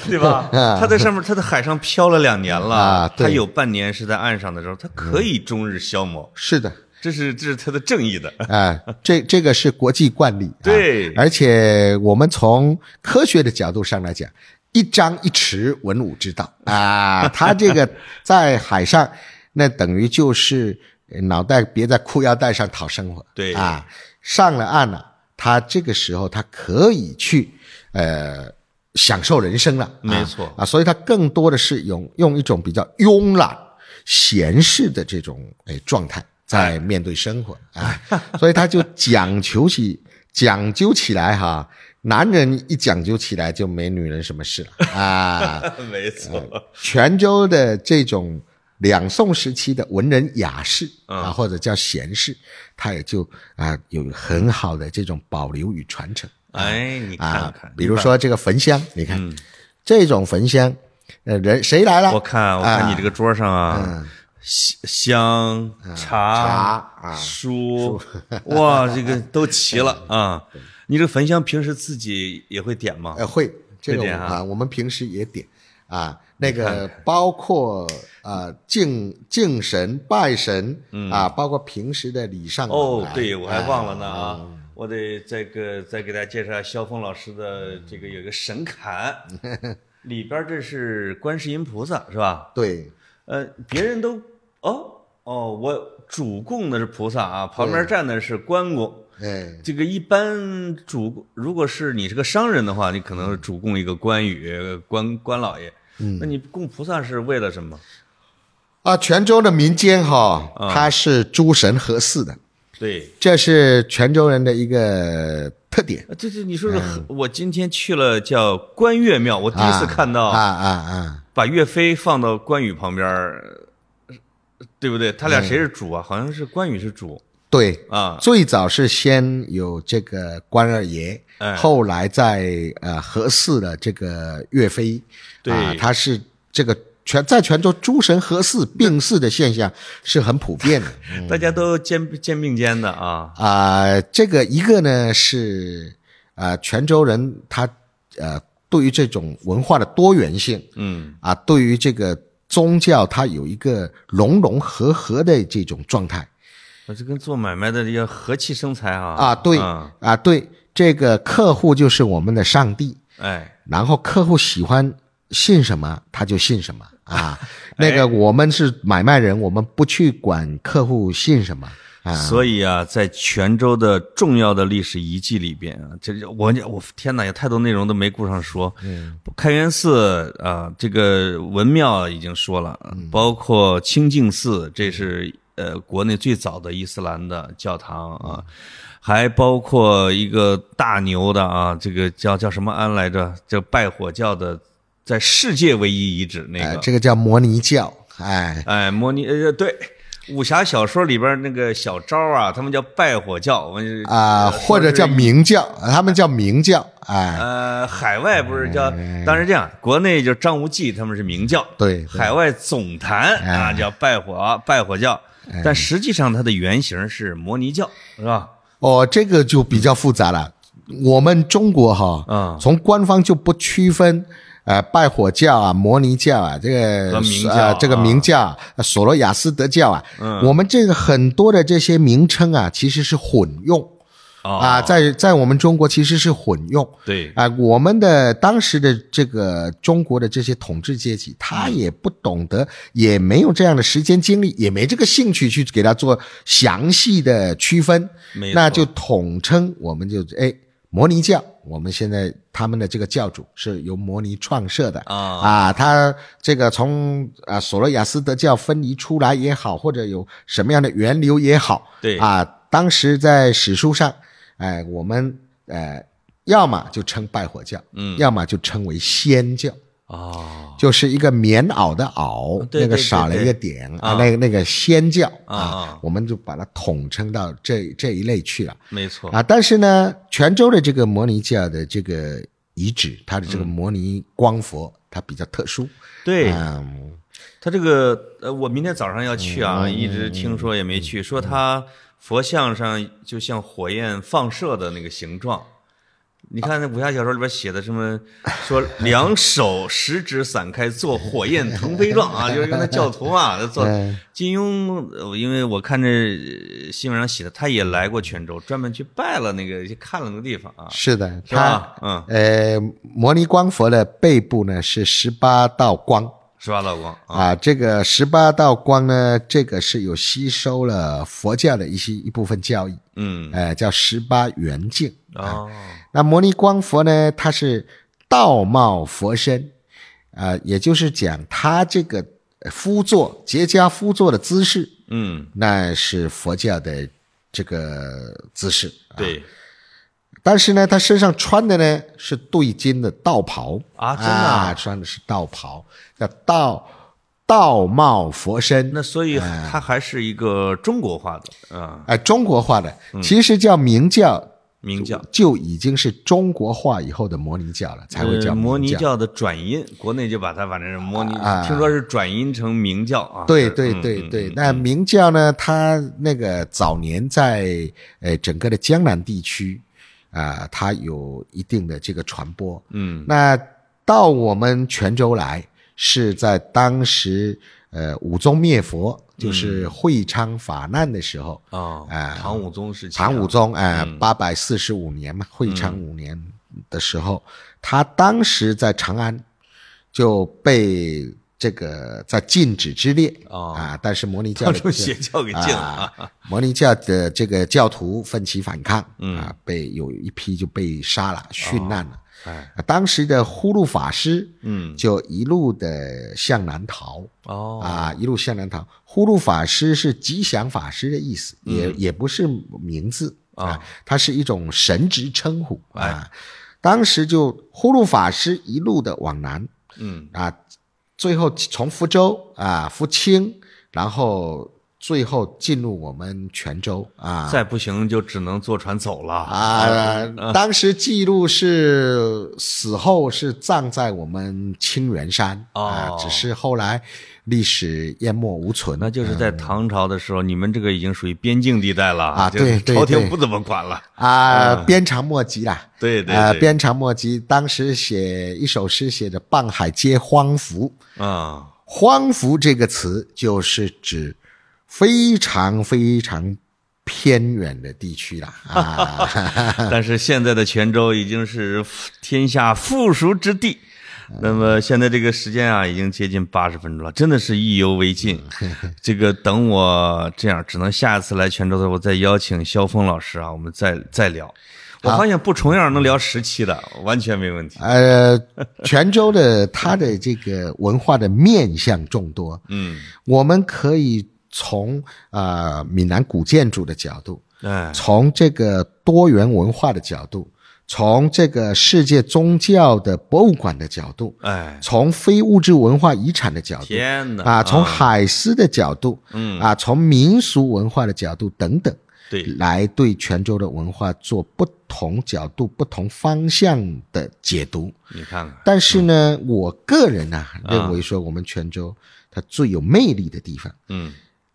对吧？他在上面，他在海上漂了两年了，啊他有半年是在岸上的时候，他可以终日消磨，是的，这是这是他的正义的。啊，这这个是国际惯例，啊。对。而且我们从科学的角度上来讲，一张一弛，文武之道。啊，他这个 在海上，那等于就是脑袋别在裤腰带上讨生活，对。啊，上了岸了，他这个时候他可以去呃享受人生了，啊没错啊，所以他更多的是用用一种比较慵懒、闲适的这种哎状态在面对生活啊，所以他就讲求起 讲究起来哈，男人一讲究起来就没女人什么事了啊。没错，泉州的这种两宋时期的文人雅士啊，或者叫贤士，他也就啊有很好的这种保留与传承。哎，你看啊看，，比如说这个焚香，你看、这种焚香，呃，人谁来了？我看我看你这个桌上啊，香香茶书，哇，这个都齐了 啊！你这个焚香平时自己也会点吗？呃，会这点啊啊，我们平时也点啊，那个包括啊敬敬神拜神啊，包括平时的礼尚往嗯哦来，对，我还忘了呢啊啊！我得再个再给大家介绍一下萧峰老师的这个有一个神龛，里边这是观世音菩萨是吧？对，呃，别人都哦。哦，我主供的是菩萨啊，旁边站的是关公。哎，这个一般主，如果是你是个商人的话，你可能是主供一个关羽、关关老爷。嗯，那你供菩萨是为了什么？啊，泉州的民间哈，啊。它是诸神合祀的，对，这是泉州人的一个特点。啊，这这你说是和，我今天去了叫关岳庙，我第一次看到啊啊啊，把岳飞放到关羽旁边儿，对不对？他俩谁是主啊？好像是关羽是主对，啊。最早是先有这个关二爷，哎后来在呃合祀的这个岳飞，对啊，他是这个全在泉州诸神合祀并祀的现象是很普遍的 大家都肩肩并肩的啊。啊、这个一个呢是啊、泉州人他呃对于这种文化的多元性嗯，啊，对于这个宗教它有一个融融合合的这种状态。这跟做买卖的要和气生财啊。啊，对啊啊，对，这个客户就是我们的上帝，哎，然后客户喜欢信什么他就信什么啊。哎那个我们是买卖人，我们不去管客户信什么啊。所以啊，在泉州的重要的历史遗迹里边啊，这我我天哪，有太多内容都没顾上说。嗯，开元寺啊，这个文庙已经说了，包括清净寺，这是呃国内最早的伊斯兰的教堂啊，还包括一个大牛的啊，这个叫叫什么庵来着？叫拜火教的，在世界唯一遗址那哎，个。这个叫摩尼教，哎，哎，摩尼呃对，武侠小说里边那个小昭啊，他们叫拜火教，我们啊、呃或者叫明教，他们叫明教，哎，呃，海外不是叫，当然这样，国内就张无忌他们是明教，对对海外总坛啊叫拜火拜火教，但实际上它的原型是摩尼教，是吧？哦，这个就比较复杂了。我们中国哈，嗯从官方就不区分。呃，拜火教啊，摩尼教啊，这个和明教呃，这个啊。明教啊，索罗亚斯德教啊，嗯。我们这个很多的这些名称啊，其实是混用哦。啊，在在我们中国其实是混用对，啊。我们的当时的这个中国的这些统治阶级，他嗯。也不懂得，也没有这样的时间精力，也没这个兴趣去给他做详细的区分，那就统称我们就哎摩尼教。我们现在他们的这个教主是由摩尼创设的啊啊，他这个从啊索罗亚斯德教分离出来也好，或者有什么样的源流也好，对啊，当时在史书上，哎、我们呃要么就称拜火教，嗯要么就称为仙教。哦，就是一个棉袄的袄，对对那个少了一个点啊，那个那个仙教啊，我们就把它统称到这这一类去了。没错，啊。但是呢，泉州的这个摩尼教的这个遗址，它的这个摩尼光佛，它比较特殊，对。嗯，它这个呃，我明天早上要去啊，一直听说也没去，说它佛像上就像火焰放射的那个形状。你看那武侠小说里边写的什么，说两手十指散开做火焰腾飞状啊，就是用那教徒啊做。金庸，呃因为我看这呃新闻上写的，他也来过泉州，专门去拜了那个，去看了那个地方啊，是的，是吧？嗯，呃，摩尼光佛的背部呢是十八道光。十八道光啊，啊，这个十八道光呢，这个是有吸收了佛教的一些一部分教义，嗯，呃，叫十八圆镜。哦，那摩尼光佛呢，他是道貌佛身，啊，也就是讲他这个夫坐结跏夫坐的姿势，嗯，那是佛教的这个姿势。对。但是呢，他身上穿的呢是对襟的道袍。啊真的啊。啊穿的是道袍，叫道道貌佛身。那所以它还是一个中国化的啊，哎、中国化的，嗯。其实叫明教，明教。就已经是中国化以后的摩尼教了，才会叫呃摩尼教。的转音，国内就把它反正是摩尼，啊听说是转音成明教啊。对对对对，嗯那明教呢，它那个早年在呃整个的江南地区啊、它有一定的这个传播。嗯那到我们泉州来，是在当时呃武宗灭佛，就是会昌法难的时候，哦，啊唐武宗时期啊，唐武宗哎八百四十五年嘛，会昌五年的时候，他当时在长安就被这个在禁止之列哦啊，但是摩尼教当的初邪教给禁了。摩尼教的这个教徒奋起反抗，嗯。啊，被有一批就被杀了、殉难了。哎，啊当时的呼噜法师嗯，就一路的向南逃，哦，啊，一路向南逃。呼噜法师是吉祥法师的意思，嗯。也也不是名字啊，它是一种神职称呼哎。啊。当时就呼噜法师一路的往南嗯，啊，最后从福州啊、福清，然后最后进入我们泉州啊。再不行就只能坐船走了啊，当时记录是死后是葬在我们清源山啊哦，只是后来历史淹没无存。那就是在唐朝的时候，你们这个已经属于边境地带了啊对朝廷不怎么管了。啊，鞭长莫及啦。对对，鞭长莫及。当时写一首诗，写着“傍海皆荒芜”。啊，荒芜这个词就是指非常非常偏远的地区了。啊，但是现在的泉州已经是天下富庶之地。那么现在这个时间啊，已经接近八十分钟了，真的是意犹未尽。这个等我这样，只能下一次来泉州的时候，我再邀请肖峰老师啊，我们再再聊。我发现不重样能聊十期的，完全没问题。呃，泉州的它的这个文化的面向众多，嗯，我们可以从呃闽南古建筑的角度，哎，从这个多元文化的角度，从这个世界宗教的博物馆的角度，哎，从非物质文化遗产的角度，天哪！啊，从海丝的角度，嗯。啊，从民俗文化的角度等等，对，来对泉州的文化做不同角度、不同方向的解读。你看看，但是呢，我个人呢、认为说，我们泉州它最有魅力的地方嗯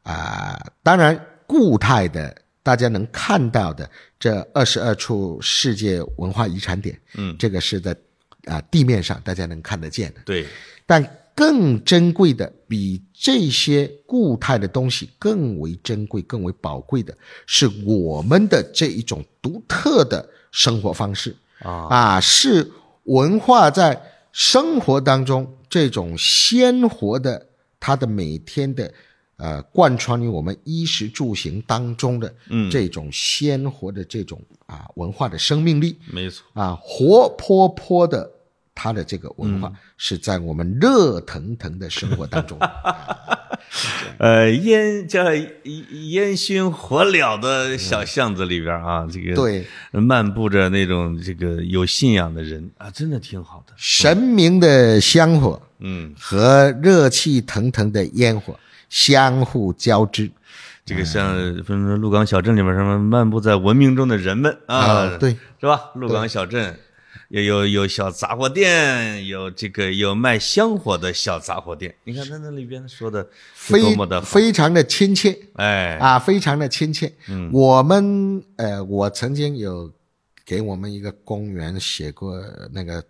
啊、当然固态的大家能看到的这二十二处世界文化遗产点，嗯，这个是在啊、地面上大家能看得见的。对，但更珍贵的，比这些固态的东西更为珍贵、更为宝贵的，是我们的这一种独特的生活方式啊啊，是文化在生活当中这种鲜活的，它的每天的。呃，贯穿于我们衣食住行当中的嗯。这种鲜活的这种啊文化的生命力，没错，啊，活泼泼的，它的这个文嗯化是在我们热腾腾的生活当中。呃，烟叫烟熏火燎的小巷子里边啊，这个对，漫步着那种这个有信仰的人啊，真的挺好的。神明的香火，嗯，和热气腾腾的烟火相互交织。这个像什么鹿港小镇里面什么漫步在文明中的人们啊，对，是吧？鹿港小镇。有有有小杂货店，有这个有卖香火的小杂货店。你看他那里边说的多么的非常的亲切，哎啊，非常的亲切。嗯，我们呃，我曾经有给我们一个公园写过那个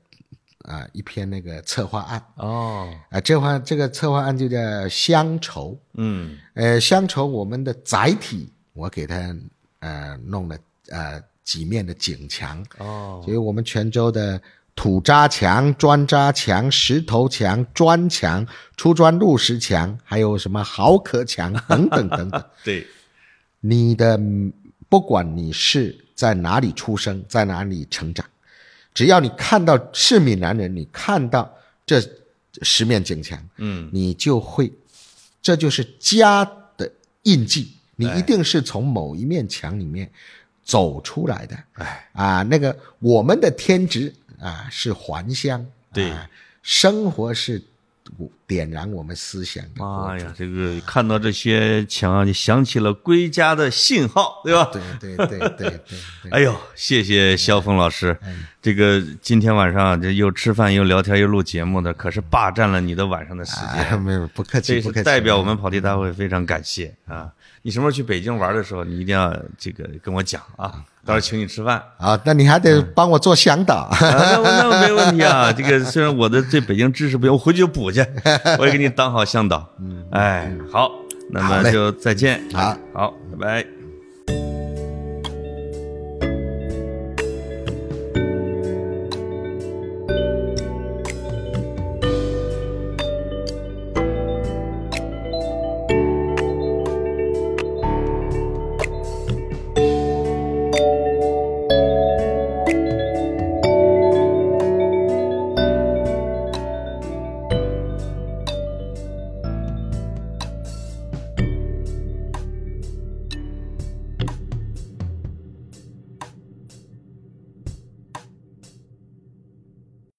啊一篇那个策划案哦，啊，这话这个策划案就叫乡愁。嗯，呃，乡愁我们的载体，我给他呃弄了呃。几面的景墙。哦，所以我们泉州的土渣墙、砖渣墙、石头墙、砖墙、出砖入石墙，还有什么豪壳墙等等等等。对，你的不管你是在哪里出生，在哪里成长，只要你看到是闽南人，你看到这十面景墙，嗯，你就会，这就是家的印记，你一定是从某一面墙里面。走出来的，哎啊，那个我们的天职啊是还乡，对，生活是点燃我们思想的。妈呀，这个看到这些墙，你想起了归家的信号，对吧？对对对对对。哎呦，谢谢肖峰老师，这个今天晚上这又吃饭又聊天又录节目的，可是霸占了你的晚上的时间。没有，不客气，不客气。代表我们跑题大会非常感谢啊。你什么时候去北京玩的时候，你一定要这个跟我讲啊，到时候请你吃饭啊。那你还得帮我做向导，那那没问题啊。这个虽然我的对北京知识不行，我回去就补去，我也给你当好向导。嗯，哎，好，那么就再见。好，好，拜拜。